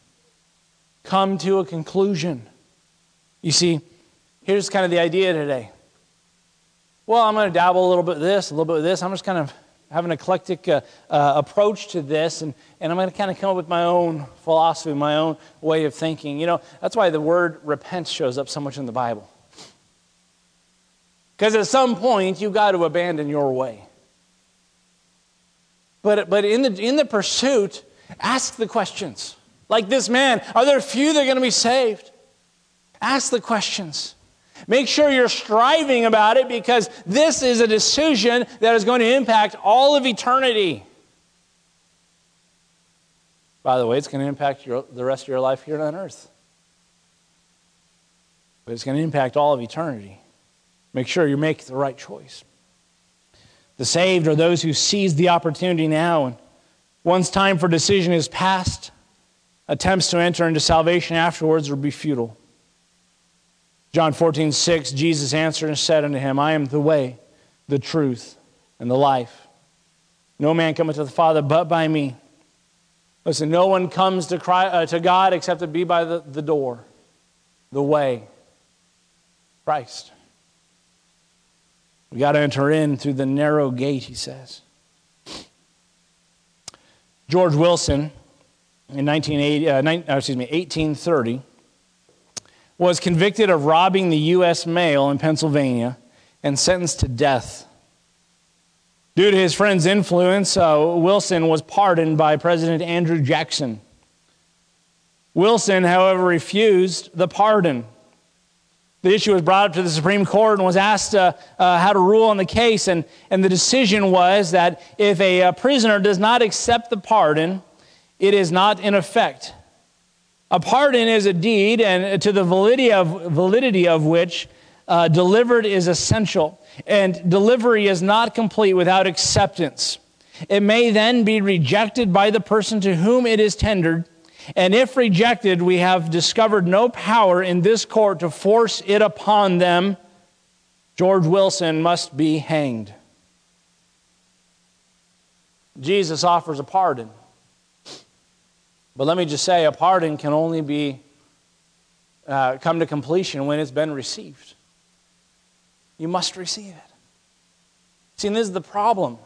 Come to a conclusion. You see, here's kind of the idea today. Well, I'm going to dabble a little bit of this, a little bit of this. I'm just kind of have an eclectic uh, uh, approach to this, and, and I'm going to kind of come up with my own philosophy, my own way of thinking. You know, that's why the word repent shows up so much in the Bible. Because at some point, you've got to abandon your way. But, but in, the, in the pursuit, Ask the questions. Like this man, are there a few that are going to be saved? Ask the questions. Make sure you're striving about it because this is a decision that is going to impact all of eternity. By the way, it's going to impact your, the rest of your life here on earth. But it's going to impact all of eternity. Make sure you make the right choice. The saved are those who seize the opportunity now and once time for decision is past, attempts to enter into salvation afterwards will be futile. John 14, 6, Jesus answered and said unto him, I am the way, the truth, and the life. No man cometh to the Father but by me. Listen, no one comes to, Christ, uh, to God except to be by the, the door, the way, Christ. We got to enter in through the narrow gate, he says. George Wilson, in 1980, uh, 19, uh, excuse me, 1830, was convicted of robbing the U.S. mail in Pennsylvania and sentenced to death. Due to his friend's influence, uh, Wilson was pardoned by President Andrew Jackson. Wilson, however, refused the pardon. The issue was brought up to the Supreme Court and was asked uh, uh, how to rule on the case. And, and the decision was that if a, a prisoner does not accept the pardon, it is not in effect. A pardon is a deed, and to the validity of, validity of which uh, delivered is essential, and delivery is not complete without acceptance. It may then be rejected by the person to whom it is tendered, and if rejected, we have discovered no power in this court to force it upon them. George Wilson must be hanged. Jesus offers a pardon. But let me just say, a pardon can only be uh, come to completion when it's been received. You must receive it. See, and this is the problem.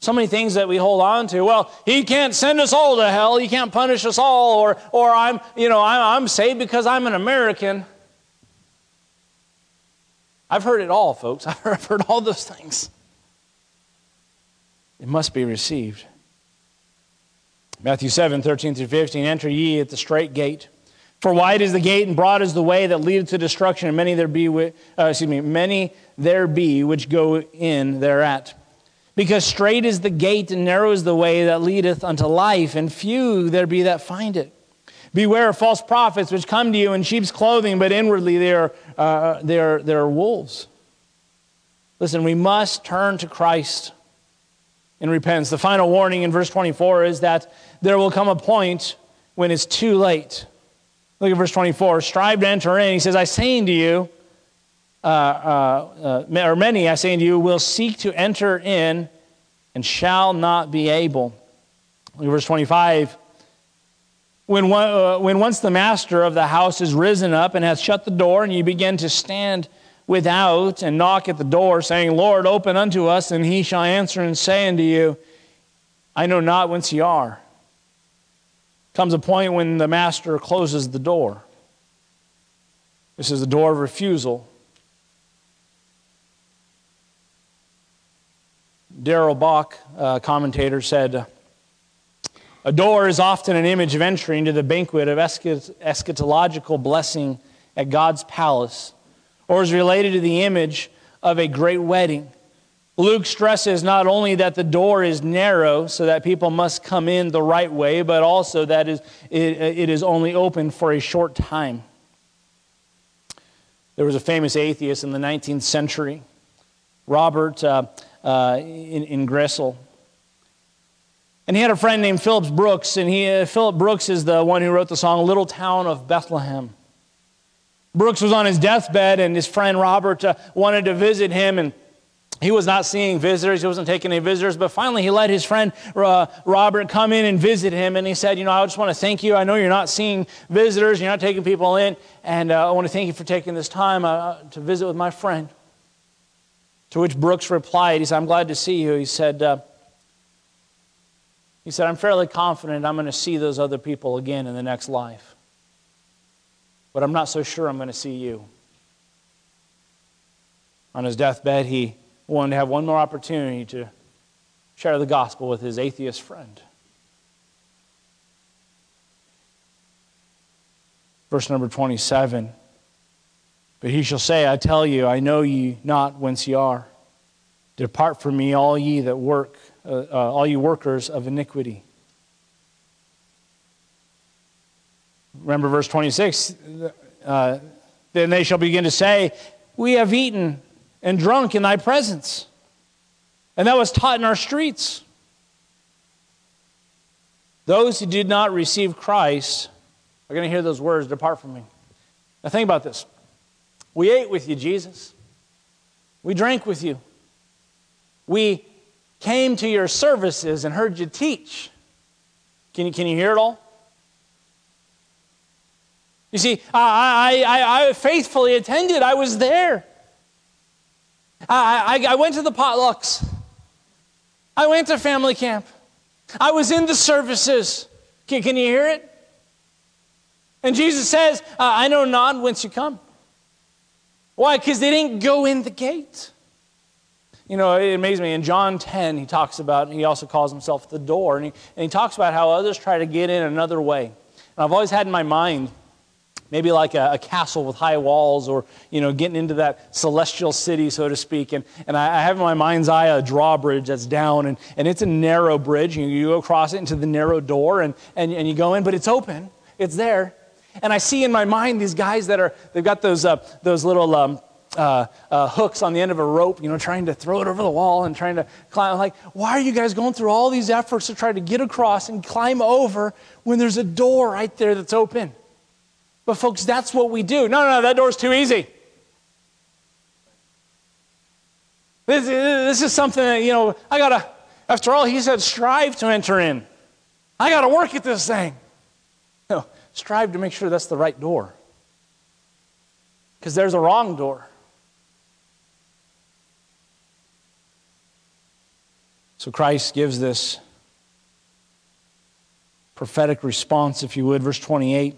So many things that we hold on to. Well, he can't send us all to hell. He can't punish us all. Or, or I'm, you know, I'm, I'm saved because I'm an American. I've heard it all, folks. (laughs) I've heard all those things. It must be received. Matthew 7, 13 through 15. Enter ye at the straight gate. For wide is the gate and broad is the way that leadeth to destruction, and many there be, uh, excuse me, many there be which go in thereat. Because straight is the gate and narrow is the way that leadeth unto life, and few there be that find it. Beware of false prophets which come to you in sheep's clothing, but inwardly they are, uh, they are, they are wolves. Listen, we must turn to Christ in repentance. The final warning in verse 24 is that there will come a point when it's too late. Look at verse 24. Strive to enter in. He says, I say unto you, uh, uh, uh, or many, I say unto you, will seek to enter in and shall not be able. Verse 25. When, one, uh, when once the master of the house is risen up and hath shut the door, and you begin to stand without and knock at the door, saying, Lord, open unto us, and he shall answer and say unto you, I know not whence ye are comes a point when the master closes the door. This is the door of refusal. Darrell Bock, a commentator, said, A door is often an image of entry into the banquet of eschatological blessing at God's palace, or is related to the image of a great wedding. Luke stresses not only that the door is narrow, so that people must come in the right way, but also that it is only open for a short time. There was a famous atheist in the 19th century, Robert uh, uh, in, Ingersoll. And he had a friend named Phillips Brooks, and he, uh, Philip Brooks is the one who wrote the song Little Town of Bethlehem. Brooks was on his deathbed, and his friend Robert uh, wanted to visit him, and he was not seeing visitors. He wasn't taking any visitors. But finally, he let his friend uh, Robert come in and visit him. And he said, You know, I just want to thank you. I know you're not seeing visitors, you're not taking people in. And uh, I want to thank you for taking this time uh, to visit with my friend. To which Brooks replied, He said, I'm glad to see you. He said, uh, he said, I'm fairly confident I'm going to see those other people again in the next life. But I'm not so sure I'm going to see you. On his deathbed, he wanted to have one more opportunity to share the gospel with his atheist friend. Verse number 27 But he shall say, I tell you, I know ye not whence ye are. Depart from me, all ye that work, uh, uh, all ye workers of iniquity. Remember verse 26. Uh, then they shall begin to say, We have eaten and drunk in thy presence. And that was taught in our streets. Those who did not receive Christ are going to hear those words depart from me. Now, think about this. We ate with you, Jesus. We drank with you. We came to your services and heard you teach. Can you, can you hear it all? You see, I, I, I faithfully attended, I was there. I, I, I went to the potlucks, I went to family camp, I was in the services. Can, can you hear it? And Jesus says, I know not whence you come. Why? Because they didn't go in the gate. You know, it amazes me. In John 10, he talks about, he also calls himself the door, and he, and he talks about how others try to get in another way. And I've always had in my mind, maybe like a, a, castle with high walls or you know getting into that celestial city so to speak and, and I, I have in my mind's eye a drawbridge that's down and, and it's a narrow bridge you, you go across it into the narrow door and, and, and you go in but it's open it's there and i see in my mind these guys that are they've got those, uh, those little um, uh, uh, hooks on the end of a rope, you know, trying to throw it over the wall and trying to climb. I'm like, why are you guys going through all these efforts to try to get across and climb over when there's a door right there that's open? But, folks, that's what we do. No, no, no, that door's too easy. This, this is something that, you know, I got to, after all, he said, strive to enter in. I got to work at this thing. Strive to make sure that's the right door. Because there's a wrong door. So Christ gives this prophetic response, if you would, verse 28.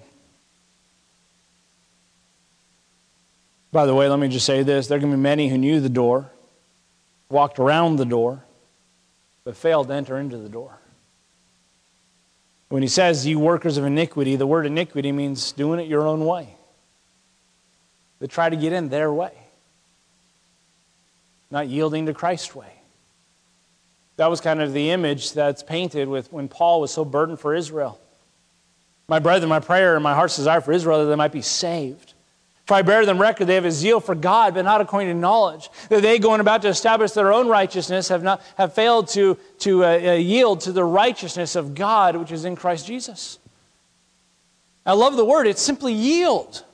By the way, let me just say this there are going to be many who knew the door, walked around the door, but failed to enter into the door. When he says, you workers of iniquity, the word iniquity means doing it your own way. They try to get in their way, not yielding to Christ's way. That was kind of the image that's painted with when Paul was so burdened for Israel. My brethren, my prayer and my heart's desire for Israel that they might be saved. I bear them record, they have a zeal for God, but not according to knowledge. That they, going about to establish their own righteousness, have, not, have failed to, to uh, uh, yield to the righteousness of God, which is in Christ Jesus. I love the word, it's simply yield.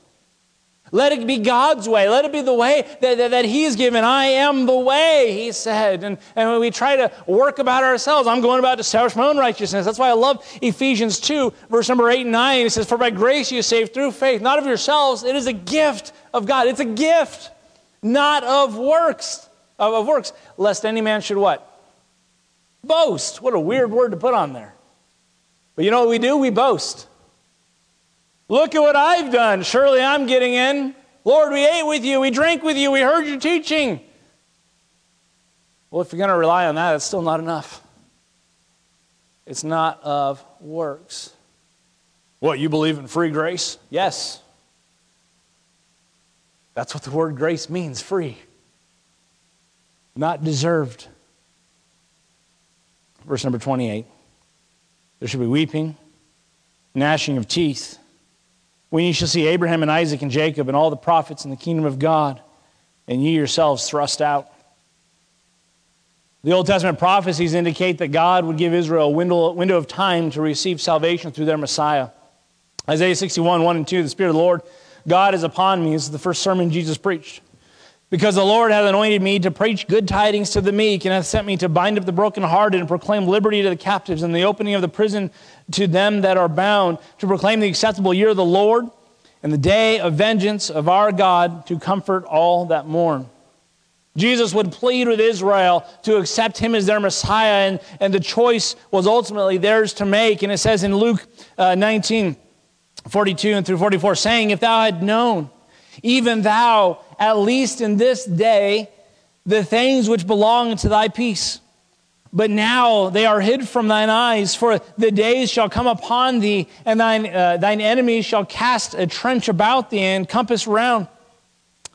Let it be God's way. Let it be the way that, that, that He's given. I am the way, He said. And, and when we try to work about ourselves, I'm going about to establish my own righteousness. That's why I love Ephesians 2, verse number 8 and 9. It says, For by grace you saved through faith, not of yourselves. It is a gift of God. It's a gift, not of works. Of, of works, lest any man should what? Boast. What a weird word to put on there. But you know what we do? We boast. Look at what I've done. Surely I'm getting in. Lord, we ate with you, we drank with you, we heard your teaching. Well, if you're going to rely on that, it's still not enough. It's not of works. What, you believe in free grace? Yes. That's what the word grace means free, not deserved. Verse number 28 there should be weeping, gnashing of teeth when you shall see Abraham and Isaac and Jacob and all the prophets in the kingdom of God, and ye yourselves thrust out. The Old Testament prophecies indicate that God would give Israel a window, window of time to receive salvation through their Messiah. Isaiah 61, 1 and 2, the Spirit of the Lord, God is upon me. This is the first sermon Jesus preached. Because the Lord hath anointed me to preach good tidings to the meek, and hath sent me to bind up the brokenhearted, and proclaim liberty to the captives, and the opening of the prison to them that are bound, to proclaim the acceptable year of the Lord, and the day of vengeance of our God, to comfort all that mourn. Jesus would plead with Israel to accept him as their Messiah, and, and the choice was ultimately theirs to make. And it says in Luke uh, 19, 42 and through 44, saying, If thou had known, even thou, at least in this day, the things which belong to thy peace. But now they are hid from thine eyes, for the days shall come upon thee, and thine, uh, thine enemies shall cast a trench about thee and compass round,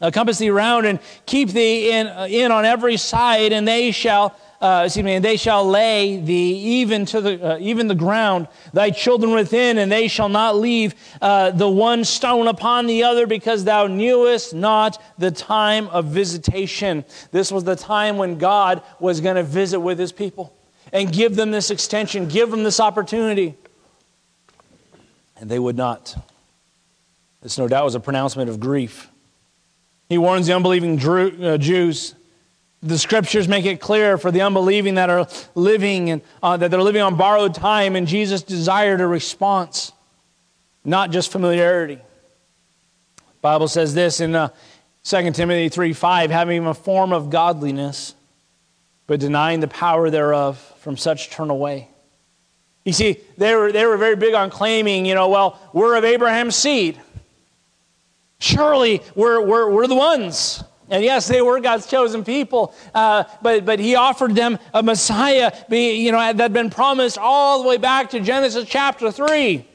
uh, compass thee round, and keep thee in, uh, in on every side, and they shall uh, excuse me, and they shall lay thee even to the uh, even the ground, thy children within, and they shall not leave uh, the one stone upon the other, because thou knewest not the time of visitation. This was the time when God was going to visit with His people and give them this extension, give them this opportunity, and they would not. This no doubt was a pronouncement of grief. He warns the unbelieving uh, Jews The scriptures make it clear for the unbelieving that are living and uh, that they're living on borrowed time, and Jesus desired a response, not just familiarity. The Bible says this in uh, 2 Timothy 3 5, having a form of godliness, but denying the power thereof, from such turn away. You see, they were, they were very big on claiming, you know, well, we're of Abraham's seed. Surely we're, we're, we're the ones. And yes, they were God's chosen people, uh, but, but he offered them a Messiah be, you know, that had been promised all the way back to Genesis chapter 3.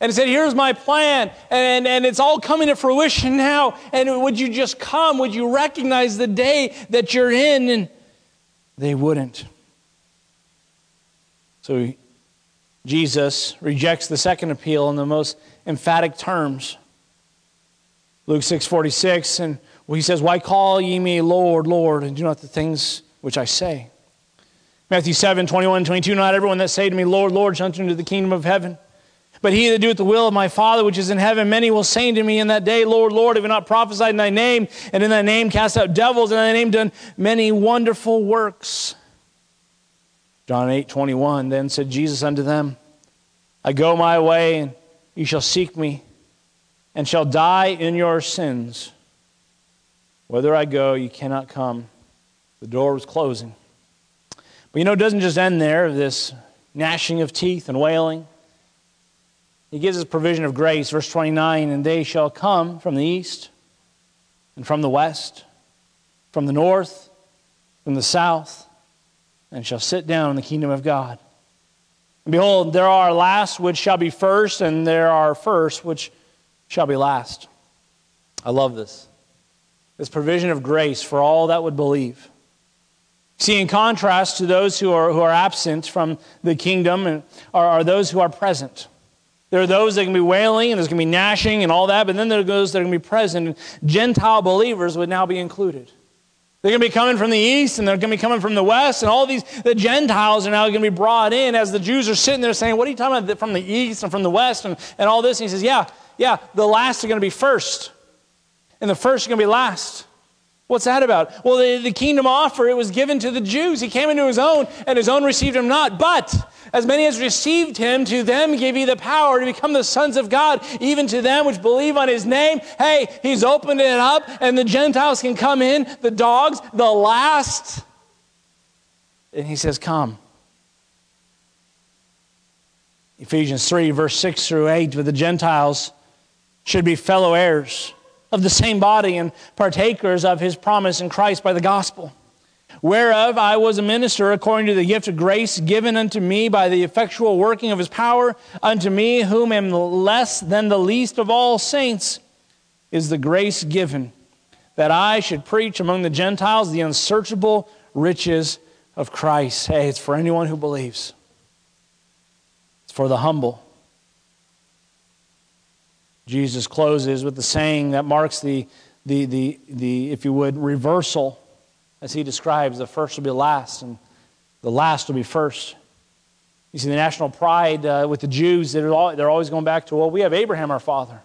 And he said, Here's my plan, and, and it's all coming to fruition now. And would you just come? Would you recognize the day that you're in? And they wouldn't. So Jesus rejects the second appeal in the most emphatic terms. Luke 6:46 and he says, "Why call ye me Lord, Lord, and do not the things which I say?" Matthew 7, 21 22, Not everyone that say to me, Lord, Lord, shall enter into the kingdom of heaven. But he that doeth the will of my Father which is in heaven, many will say to me in that day, Lord, Lord, have we not prophesied in thy name, and in thy name cast out devils, and in thy name done many wonderful works? John 8, 21, Then said Jesus unto them, I go my way, and ye shall seek me, and shall die in your sins. Whither I go, you cannot come. The door was closing. But you know, it doesn't just end there, this gnashing of teeth and wailing. He gives us provision of grace, verse 29 and they shall come from the east and from the west, from the north, from the south, and shall sit down in the kingdom of God. And behold, there are last which shall be first, and there are first which shall be last. I love this. This provision of grace for all that would believe. See, in contrast to those who are, who are absent from the kingdom and are, are those who are present. There are those that can be wailing and there's going to be gnashing and all that, but then there are those that are going to be present. And Gentile believers would now be included. They're going to be coming from the east and they're going to be coming from the west, and all these, the Gentiles are now going to be brought in as the Jews are sitting there saying, What are you talking about from the east and from the west and, and all this? And he says, Yeah, yeah, the last are going to be first, and the first are going to be last. What's that about? Well, the, the kingdom offer, it was given to the Jews. He came into his own, and his own received him not. But as many as received him, to them give he the power to become the sons of God, even to them which believe on his name. Hey, he's opened it up, and the Gentiles can come in, the dogs, the last. And he says, Come. Ephesians 3, verse 6 through 8, with the Gentiles should be fellow heirs of the same body and partakers of his promise in Christ by the gospel, whereof I was a minister according to the gift of grace given unto me by the effectual working of his power, unto me whom am less than the least of all saints is the grace given that I should preach among the Gentiles the unsearchable riches of Christ. Hey, it's for anyone who believes. It's for the humble Jesus closes with the saying that marks the, the, the, the, if you would, reversal as he describes the first will be last and the last will be first. You see, the national pride uh, with the Jews, they're, all, they're always going back to, well, we have Abraham our father.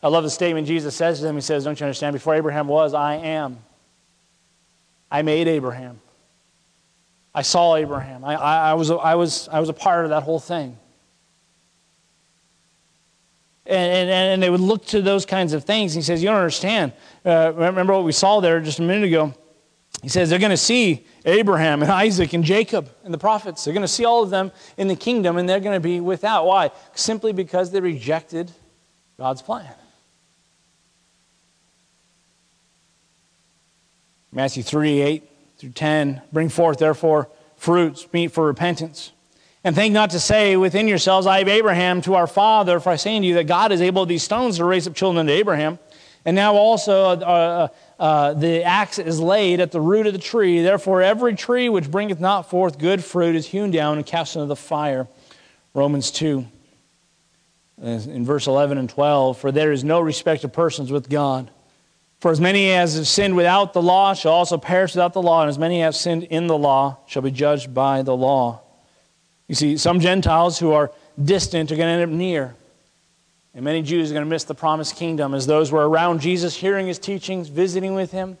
I love the statement Jesus says to them. He says, Don't you understand? Before Abraham was, I am. I made Abraham. I saw Abraham. I, I, I, was, I, was, I was a part of that whole thing and, and, and they would look to those kinds of things. He says, You don't understand. Uh, remember what we saw there just a minute ago? He says they're going to see Abraham and Isaac and Jacob and the prophets. They're going to see all of them in the kingdom, and they're going to be without. Why? Simply because they rejected God's plan. Matthew 3 8 through 10. Bring forth, therefore, fruits, meet for repentance. And think not to say within yourselves, I have Abraham to our father, for I say unto you that God is able these stones to raise up children unto Abraham. And now also uh, uh, uh, the axe is laid at the root of the tree. Therefore, every tree which bringeth not forth good fruit is hewn down and cast into the fire. Romans 2, uh, in verse 11 and 12. For there is no respect of persons with God. For as many as have sinned without the law shall also perish without the law, and as many as have sinned in the law shall be judged by the law. You see, some Gentiles who are distant are going to end up near. And many Jews are going to miss the promised kingdom as those were around Jesus, hearing his teachings, visiting with him.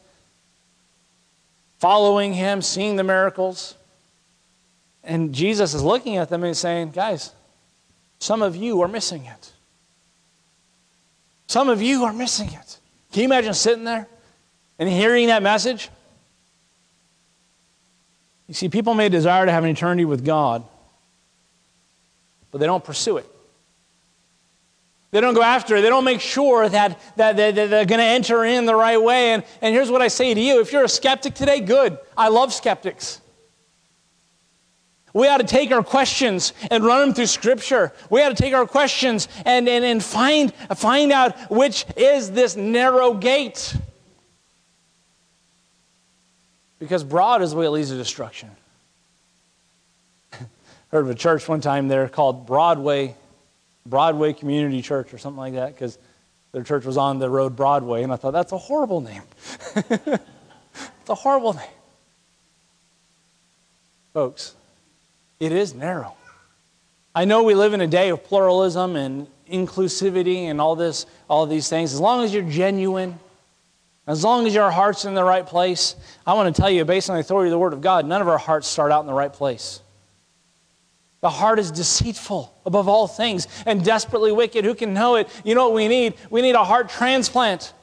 following him, seeing the miracles. And Jesus is looking at them and saying, Guys, some of you are missing it. Some of you are missing it. Can you imagine sitting there and hearing that message? You see, people may desire to have an eternity with God, but they don't pursue it. They don't go after it. They don't make sure that, that, that they're going to enter in the right way. And, and here's what I say to you if you're a skeptic today, good. I love skeptics. We ought to take our questions and run them through Scripture. We ought to take our questions and, and, and find, find out which is this narrow gate. Because broad is the way that leads to destruction. Heard of a church one time there called Broadway, Broadway Community Church or something like that, because their church was on the road Broadway, and I thought that's a horrible name. (laughs) it's a horrible name. Folks, it is narrow. I know we live in a day of pluralism and inclusivity and all this, all these things. As long as you're genuine, as long as your heart's in the right place, I want to tell you, based on the authority of the Word of God, none of our hearts start out in the right place. The heart is deceitful above all things and desperately wicked. Who can know it? You know what we need? We need a heart transplant.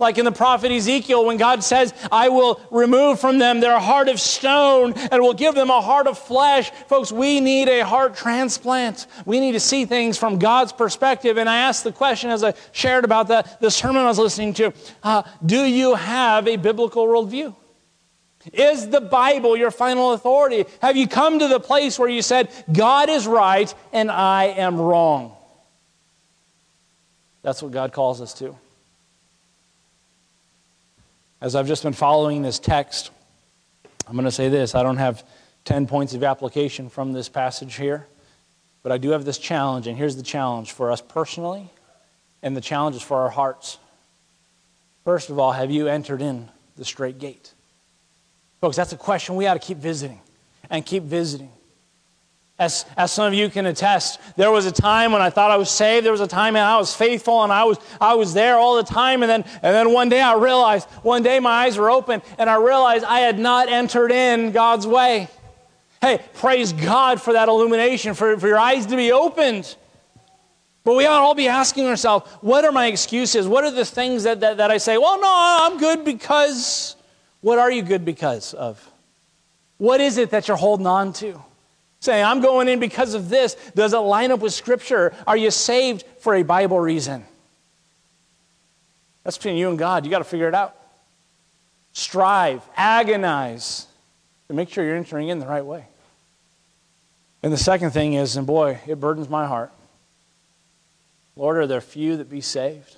Like in the prophet Ezekiel, when God says, I will remove from them their heart of stone and will give them a heart of flesh. Folks, we need a heart transplant. We need to see things from God's perspective. And I asked the question as I shared about the, the sermon I was listening to uh, Do you have a biblical worldview? Is the Bible your final authority? Have you come to the place where you said, God is right and I am wrong? That's what God calls us to. As I've just been following this text, I'm going to say this I don't have 10 points of application from this passage here, but I do have this challenge, and here's the challenge for us personally, and the challenge is for our hearts. First of all, have you entered in the straight gate? Folks, that's a question we ought to keep visiting and keep visiting. As, as some of you can attest, there was a time when I thought I was saved. There was a time when I was faithful and I was, I was there all the time. And then, and then one day I realized, one day my eyes were open and I realized I had not entered in God's way. Hey, praise God for that illumination, for, for your eyes to be opened. But we ought all be asking ourselves, what are my excuses? What are the things that, that, that I say, well, no, I'm good because. What are you good because of? What is it that you're holding on to? Saying, I'm going in because of this. Does it line up with Scripture? Are you saved for a Bible reason? That's between you and God. You got to figure it out. Strive, agonize to make sure you're entering in the right way. And the second thing is, and boy, it burdens my heart. Lord, are there few that be saved?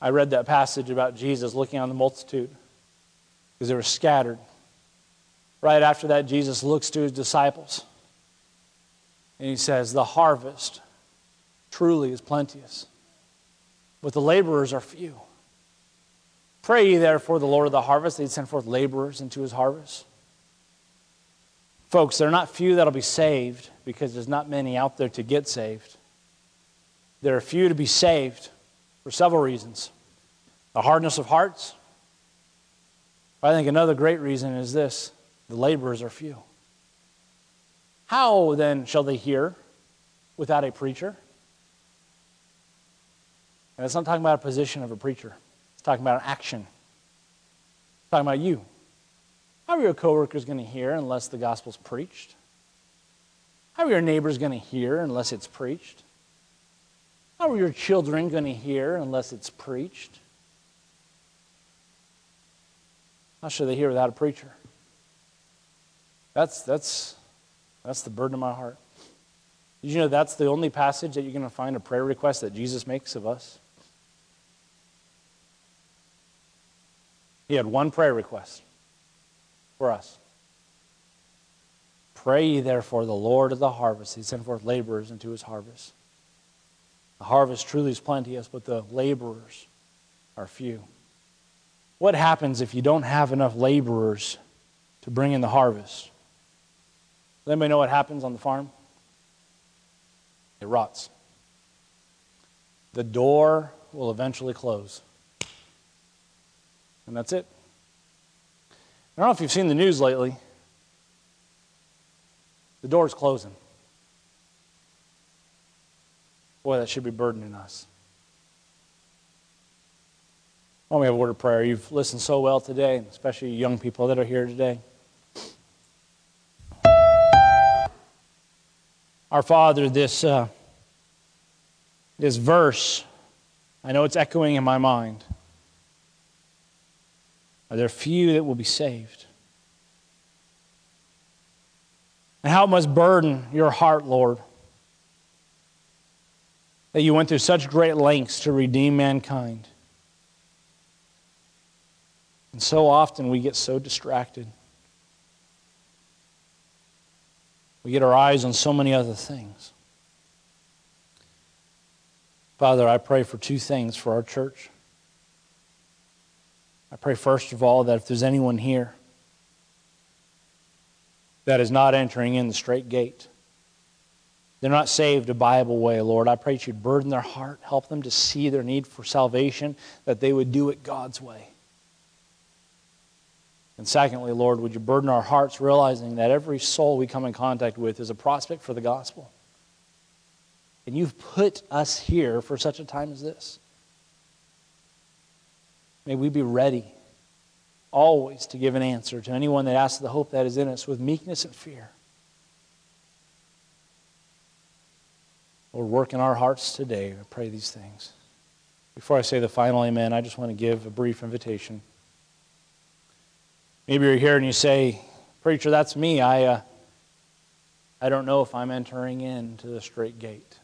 I read that passage about Jesus looking on the multitude because they were scattered. Right after that, Jesus looks to his disciples and he says, The harvest truly is plenteous, but the laborers are few. Pray ye therefore the Lord of the harvest, that he'd send forth laborers into his harvest. Folks, there are not few that'll be saved because there's not many out there to get saved. There are few to be saved for several reasons the hardness of hearts. I think another great reason is this the laborers are few. How then shall they hear without a preacher? And it's not talking about a position of a preacher, it's talking about an action. It's talking about you. How are your coworkers going to hear unless the gospel's preached? How are your neighbors going to hear unless it's preached? How are your children going to hear unless it's preached? How should they hear without a preacher? That's, that's, that's the burden of my heart. Did you know that's the only passage that you're going to find a prayer request that Jesus makes of us? He had one prayer request for us. Pray ye therefore the Lord of the harvest, he sent forth laborers into his harvest. The harvest truly is plenteous, but the laborers are few. What happens if you don't have enough laborers to bring in the harvest? Does anybody know what happens on the farm? It rots. The door will eventually close. And that's it. I don't know if you've seen the news lately. The door's closing. Boy, that should be burdening us. Why don't we have a word of prayer? You've listened so well today, especially young people that are here today. Our Father, this, uh, this verse, I know it's echoing in my mind. Are there few that will be saved? And how it must burden your heart, Lord, that you went through such great lengths to redeem mankind. And so often we get so distracted. We get our eyes on so many other things. Father, I pray for two things for our church. I pray, first of all, that if there's anyone here that is not entering in the straight gate, they're not saved a Bible way, Lord. I pray that you'd burden their heart, help them to see their need for salvation, that they would do it God's way. And secondly, Lord, would you burden our hearts realizing that every soul we come in contact with is a prospect for the gospel? And you've put us here for such a time as this. May we be ready always to give an answer to anyone that asks the hope that is in us with meekness and fear. Lord, work in our hearts today. I pray these things. Before I say the final amen, I just want to give a brief invitation. Maybe you're here and you say, Preacher, that's me. I, uh, I don't know if I'm entering into the straight gate.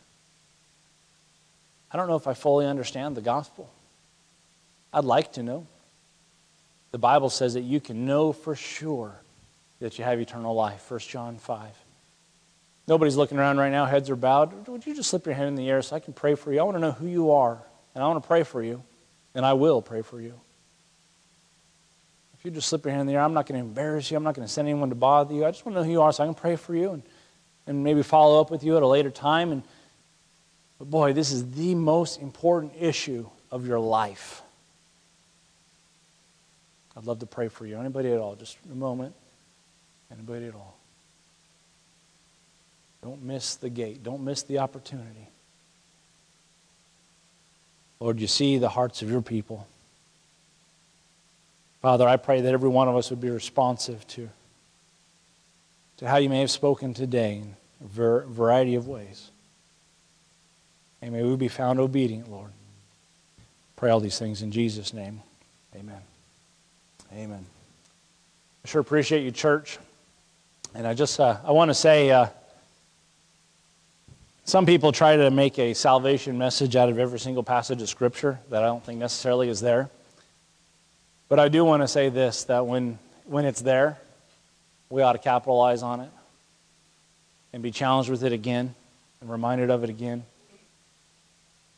I don't know if I fully understand the gospel. I'd like to know. The Bible says that you can know for sure that you have eternal life. 1 John 5. Nobody's looking around right now, heads are bowed. Would you just slip your hand in the air so I can pray for you? I want to know who you are, and I want to pray for you, and I will pray for you. If you just slip your hand in the air, I'm not going to embarrass you. I'm not going to send anyone to bother you. I just want to know who you are so I can pray for you and, and maybe follow up with you at a later time. And, but boy, this is the most important issue of your life. I'd love to pray for you. Anybody at all? Just a moment. Anybody at all? Don't miss the gate. Don't miss the opportunity. Lord, you see the hearts of your people. Father, I pray that every one of us would be responsive to, to how you may have spoken today in a variety of ways. And may we be found obedient, Lord. Pray all these things in Jesus' name. Amen. Amen. I sure appreciate you, church. And I just uh, I want to say uh, some people try to make a salvation message out of every single passage of Scripture that I don't think necessarily is there. But I do want to say this that when, when it's there, we ought to capitalize on it and be challenged with it again and reminded of it again.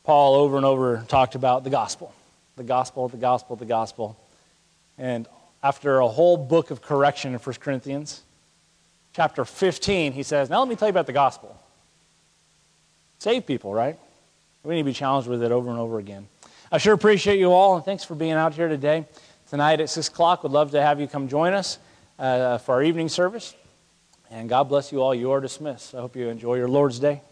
Paul over and over talked about the gospel, the gospel, the gospel, the gospel. And after a whole book of correction in 1 Corinthians, chapter 15, he says, Now let me tell you about the gospel. Save people, right? We need to be challenged with it over and over again. I sure appreciate you all, and thanks for being out here today tonight at 6 o'clock. Would love to have you come join us uh, for our evening service. And God bless you all. You are dismissed. I hope you enjoy your Lord's Day.